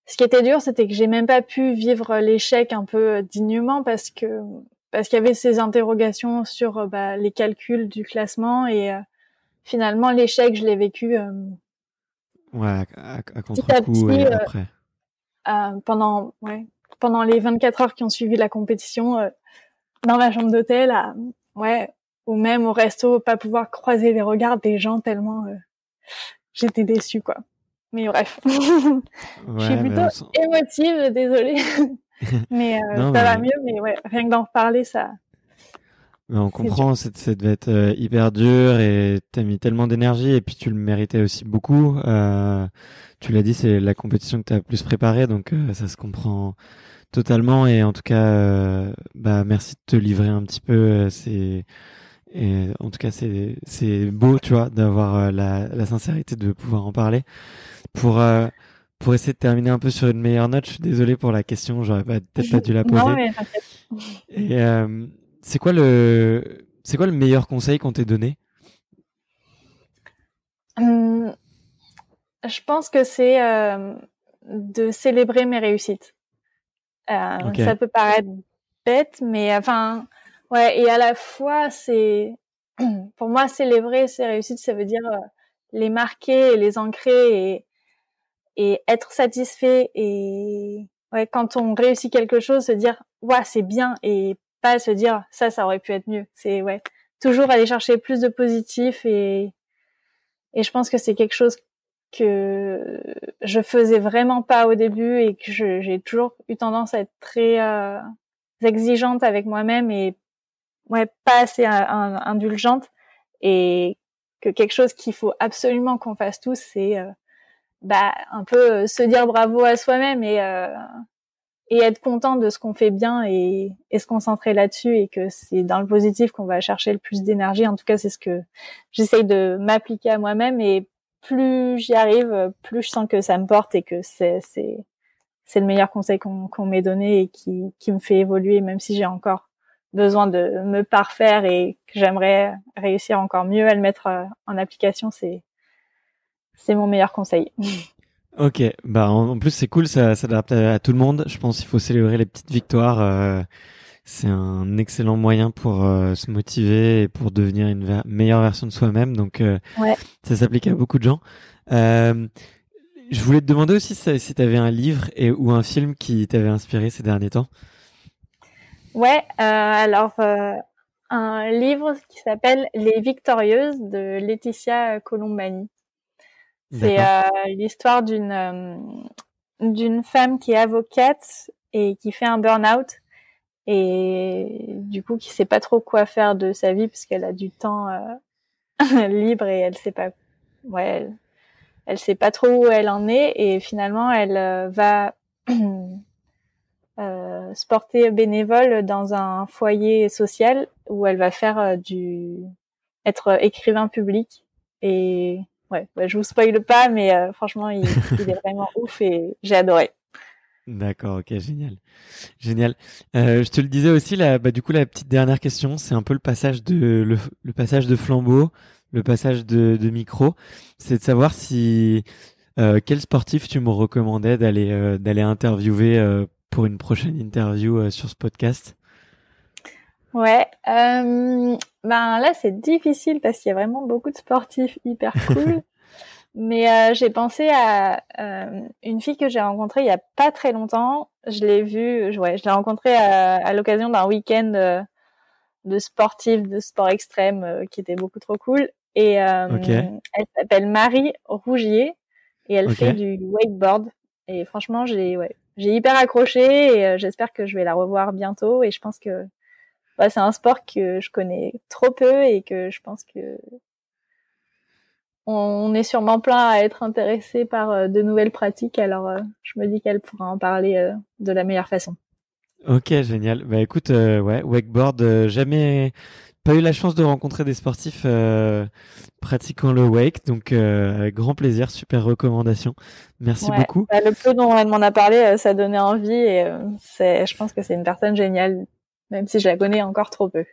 ce qui était dur, c'était que j'ai même pas pu vivre l'échec un peu dignement parce que parce qu'il y avait ces interrogations sur bah, les calculs du classement et euh, finalement l'échec, je l'ai vécu euh, ouais, à, à contre-coup et euh, après. Euh, pendant ouais, pendant les 24 heures qui ont suivi la compétition dans ma chambre d'hôtel, ouais, ou même au resto, pas pouvoir croiser les regards des gens tellement j'étais déçue quoi. Mais bref, je suis plutôt émotive, désolée. mais euh, ça va mieux, mais ouais, rien que d'en reparler, ça. Mais on comprend, ça devait être euh, hyper dur et t'as mis tellement d'énergie et puis tu le méritais aussi beaucoup. Euh, tu l'as dit, c'est la compétition que t'as plus préparée, donc ça se comprend totalement. Et en tout cas, bah merci de te livrer un petit peu. c'est et en tout cas, c'est c'est beau, tu vois, d'avoir la, la sincérité de pouvoir en parler pour euh, pour essayer de terminer un peu sur une meilleure note. Je suis désolé pour la question, j'aurais peut-être pas dû la poser. Non, mais Et euh, c'est quoi le c'est quoi le meilleur conseil qu'on t'ait donné? Hum, Je pense que c'est euh, de célébrer mes réussites. Euh, Ça peut paraître bête, mais enfin, ouais, et à la fois, c'est pour moi célébrer ces réussites, ça veut dire euh, les marquer et les ancrer et et être satisfait et ouais, quand on réussit quelque chose, se dire ouais c'est bien et pas se dire ça ça aurait pu être mieux. C'est ouais toujours aller chercher plus de positif et et je pense que c'est quelque chose que je faisais vraiment pas au début et que j'ai toujours eu tendance à être très euh, exigeante avec moi-même et ouais pas assez indulgente et que quelque chose qu'il faut absolument qu'on fasse tous c'est euh, bah, un peu euh, se dire bravo à soi-même et, euh, et être content de ce qu'on fait bien et, et se concentrer là-dessus et que c'est dans le positif qu'on va chercher le plus d'énergie. En tout cas, c'est ce que j'essaye de m'appliquer à moi-même et plus j'y arrive, plus je sens que ça me porte et que c'est c'est le meilleur conseil qu'on qu'on m'ait donné et qui qui me fait évoluer, même si j'ai encore besoin de me parfaire et que j'aimerais réussir encore mieux à le mettre euh, en application. C'est c'est mon meilleur conseil. Ok, bah en, plus c'est cool, ça s'adapte à, tout le monde. Je pense qu'il faut célébrer les petites victoires. Euh, c'est un excellent moyen pour euh, se motiver et pour devenir une meilleure version de soi-même. Donc euh, ça s'applique à beaucoup de gens. je voulais te demander aussi si tu avais un livre et ou un film qui t'avait inspiré ces derniers temps. Ouais, alors un livre qui s'appelle Les Victorieuses de Laetitia Colombani. C'est euh, l'histoire d'une euh, d'une femme qui est avocate et qui fait un burn-out et du coup qui sait pas trop quoi faire de sa vie puisqu'elle a du temps euh, libre et elle sait pas ouais elle, elle, sait pas trop où elle en est et finalement elle euh, va euh, se porter bénévole dans un foyer social où elle va faire du être écrivain public et ouais, je vous spoile pas, mais euh, franchement, il, il, est vraiment ouf et j'ai adoré. D'accord, ok, génial, génial. Euh, je te le disais aussi, là, bah, du coup, la petite dernière question, c'est un peu le passage de le, le passage de flambeau, le passage de, de micro. C'est de savoir si euh, quel sportif tu me recommandais d'aller euh, d'aller interviewer euh, pour une prochaine interview sur ce podcast. Ouais, euh, ben là c'est difficile parce qu'il y a vraiment beaucoup de sportifs hyper cool. Mais euh, j'ai pensé à euh, une fille que j'ai rencontrée il y a pas très longtemps. Je l'ai vue, ouais, je l'ai rencontrée à, à l'occasion d'un week-end euh, de sportifs de sport extrême euh, qui était beaucoup trop cool. Et elle s'appelle Marie Rougier et elle fait du wakeboard. Et franchement, j'ai ouais, j'ai hyper accroché et j'espère que je vais la revoir bientôt. Et je pense que bah, c'est un sport que je connais trop peu et que je pense que on est sûrement plein à être intéressé par euh, de nouvelles pratiques. Alors, euh, je me dis qu'elle pourra en parler euh, de la meilleure façon. Ok, génial. Bah écoute, ouais, wakeboard, jamais pas eu la chance de rencontrer des sportifs euh, pratiquant le wake, donc euh, avec grand plaisir, super recommandation. Merci beaucoup. Bah, le peu dont elle m'en a parlé, euh, ça donnait envie et c'est, je pense que c'est une personne géniale, même si je la connais encore trop peu.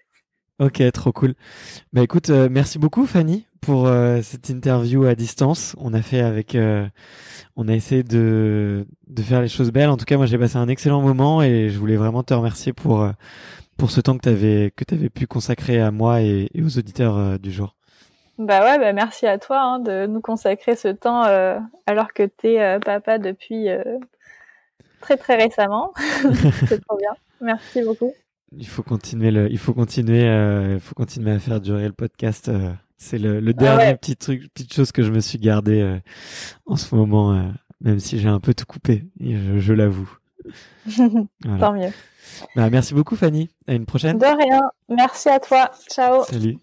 Ok, trop cool. Bah écoute, merci beaucoup Fanny pour cette interview à distance. On a fait avec, on a essayé de de faire les choses belles. En tout cas, moi j'ai passé un excellent moment et je voulais vraiment te remercier pour pour ce temps que tu avais, que avais pu consacrer à moi et, aux auditeurs euh, du jour. Bah ouais, bah merci à toi hein, de nous consacrer ce temps euh, alors que tu es euh, papa depuis très très récemment. C'est trop bien. Merci beaucoup. Il faut continuer le, il faut continuer, il faut continuer à faire durer le podcast. c'est le, le, ah dernier petit truc, petite chose que je me suis gardé en ce moment, même si j'ai un peu tout coupé. Je, je l'avoue. Tant mieux. Bah, merci beaucoup Fanny. À une prochaine. De rien. Merci à toi. Ciao. Salut.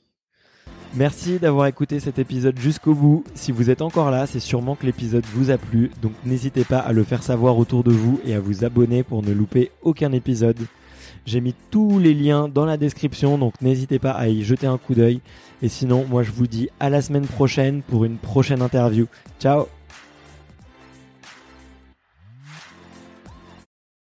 Merci d'avoir écouté cet épisode jusqu'au bout. Si vous êtes encore là, c'est sûrement que l'épisode vous a plu, donc n'hésitez pas à le faire savoir autour de vous et à vous abonner pour ne louper aucun épisode. J'ai mis tous les liens dans la description, donc n'hésitez pas à y jeter un coup d'œil. Et sinon, moi je vous dis à la semaine prochaine pour une prochaine interview. Ciao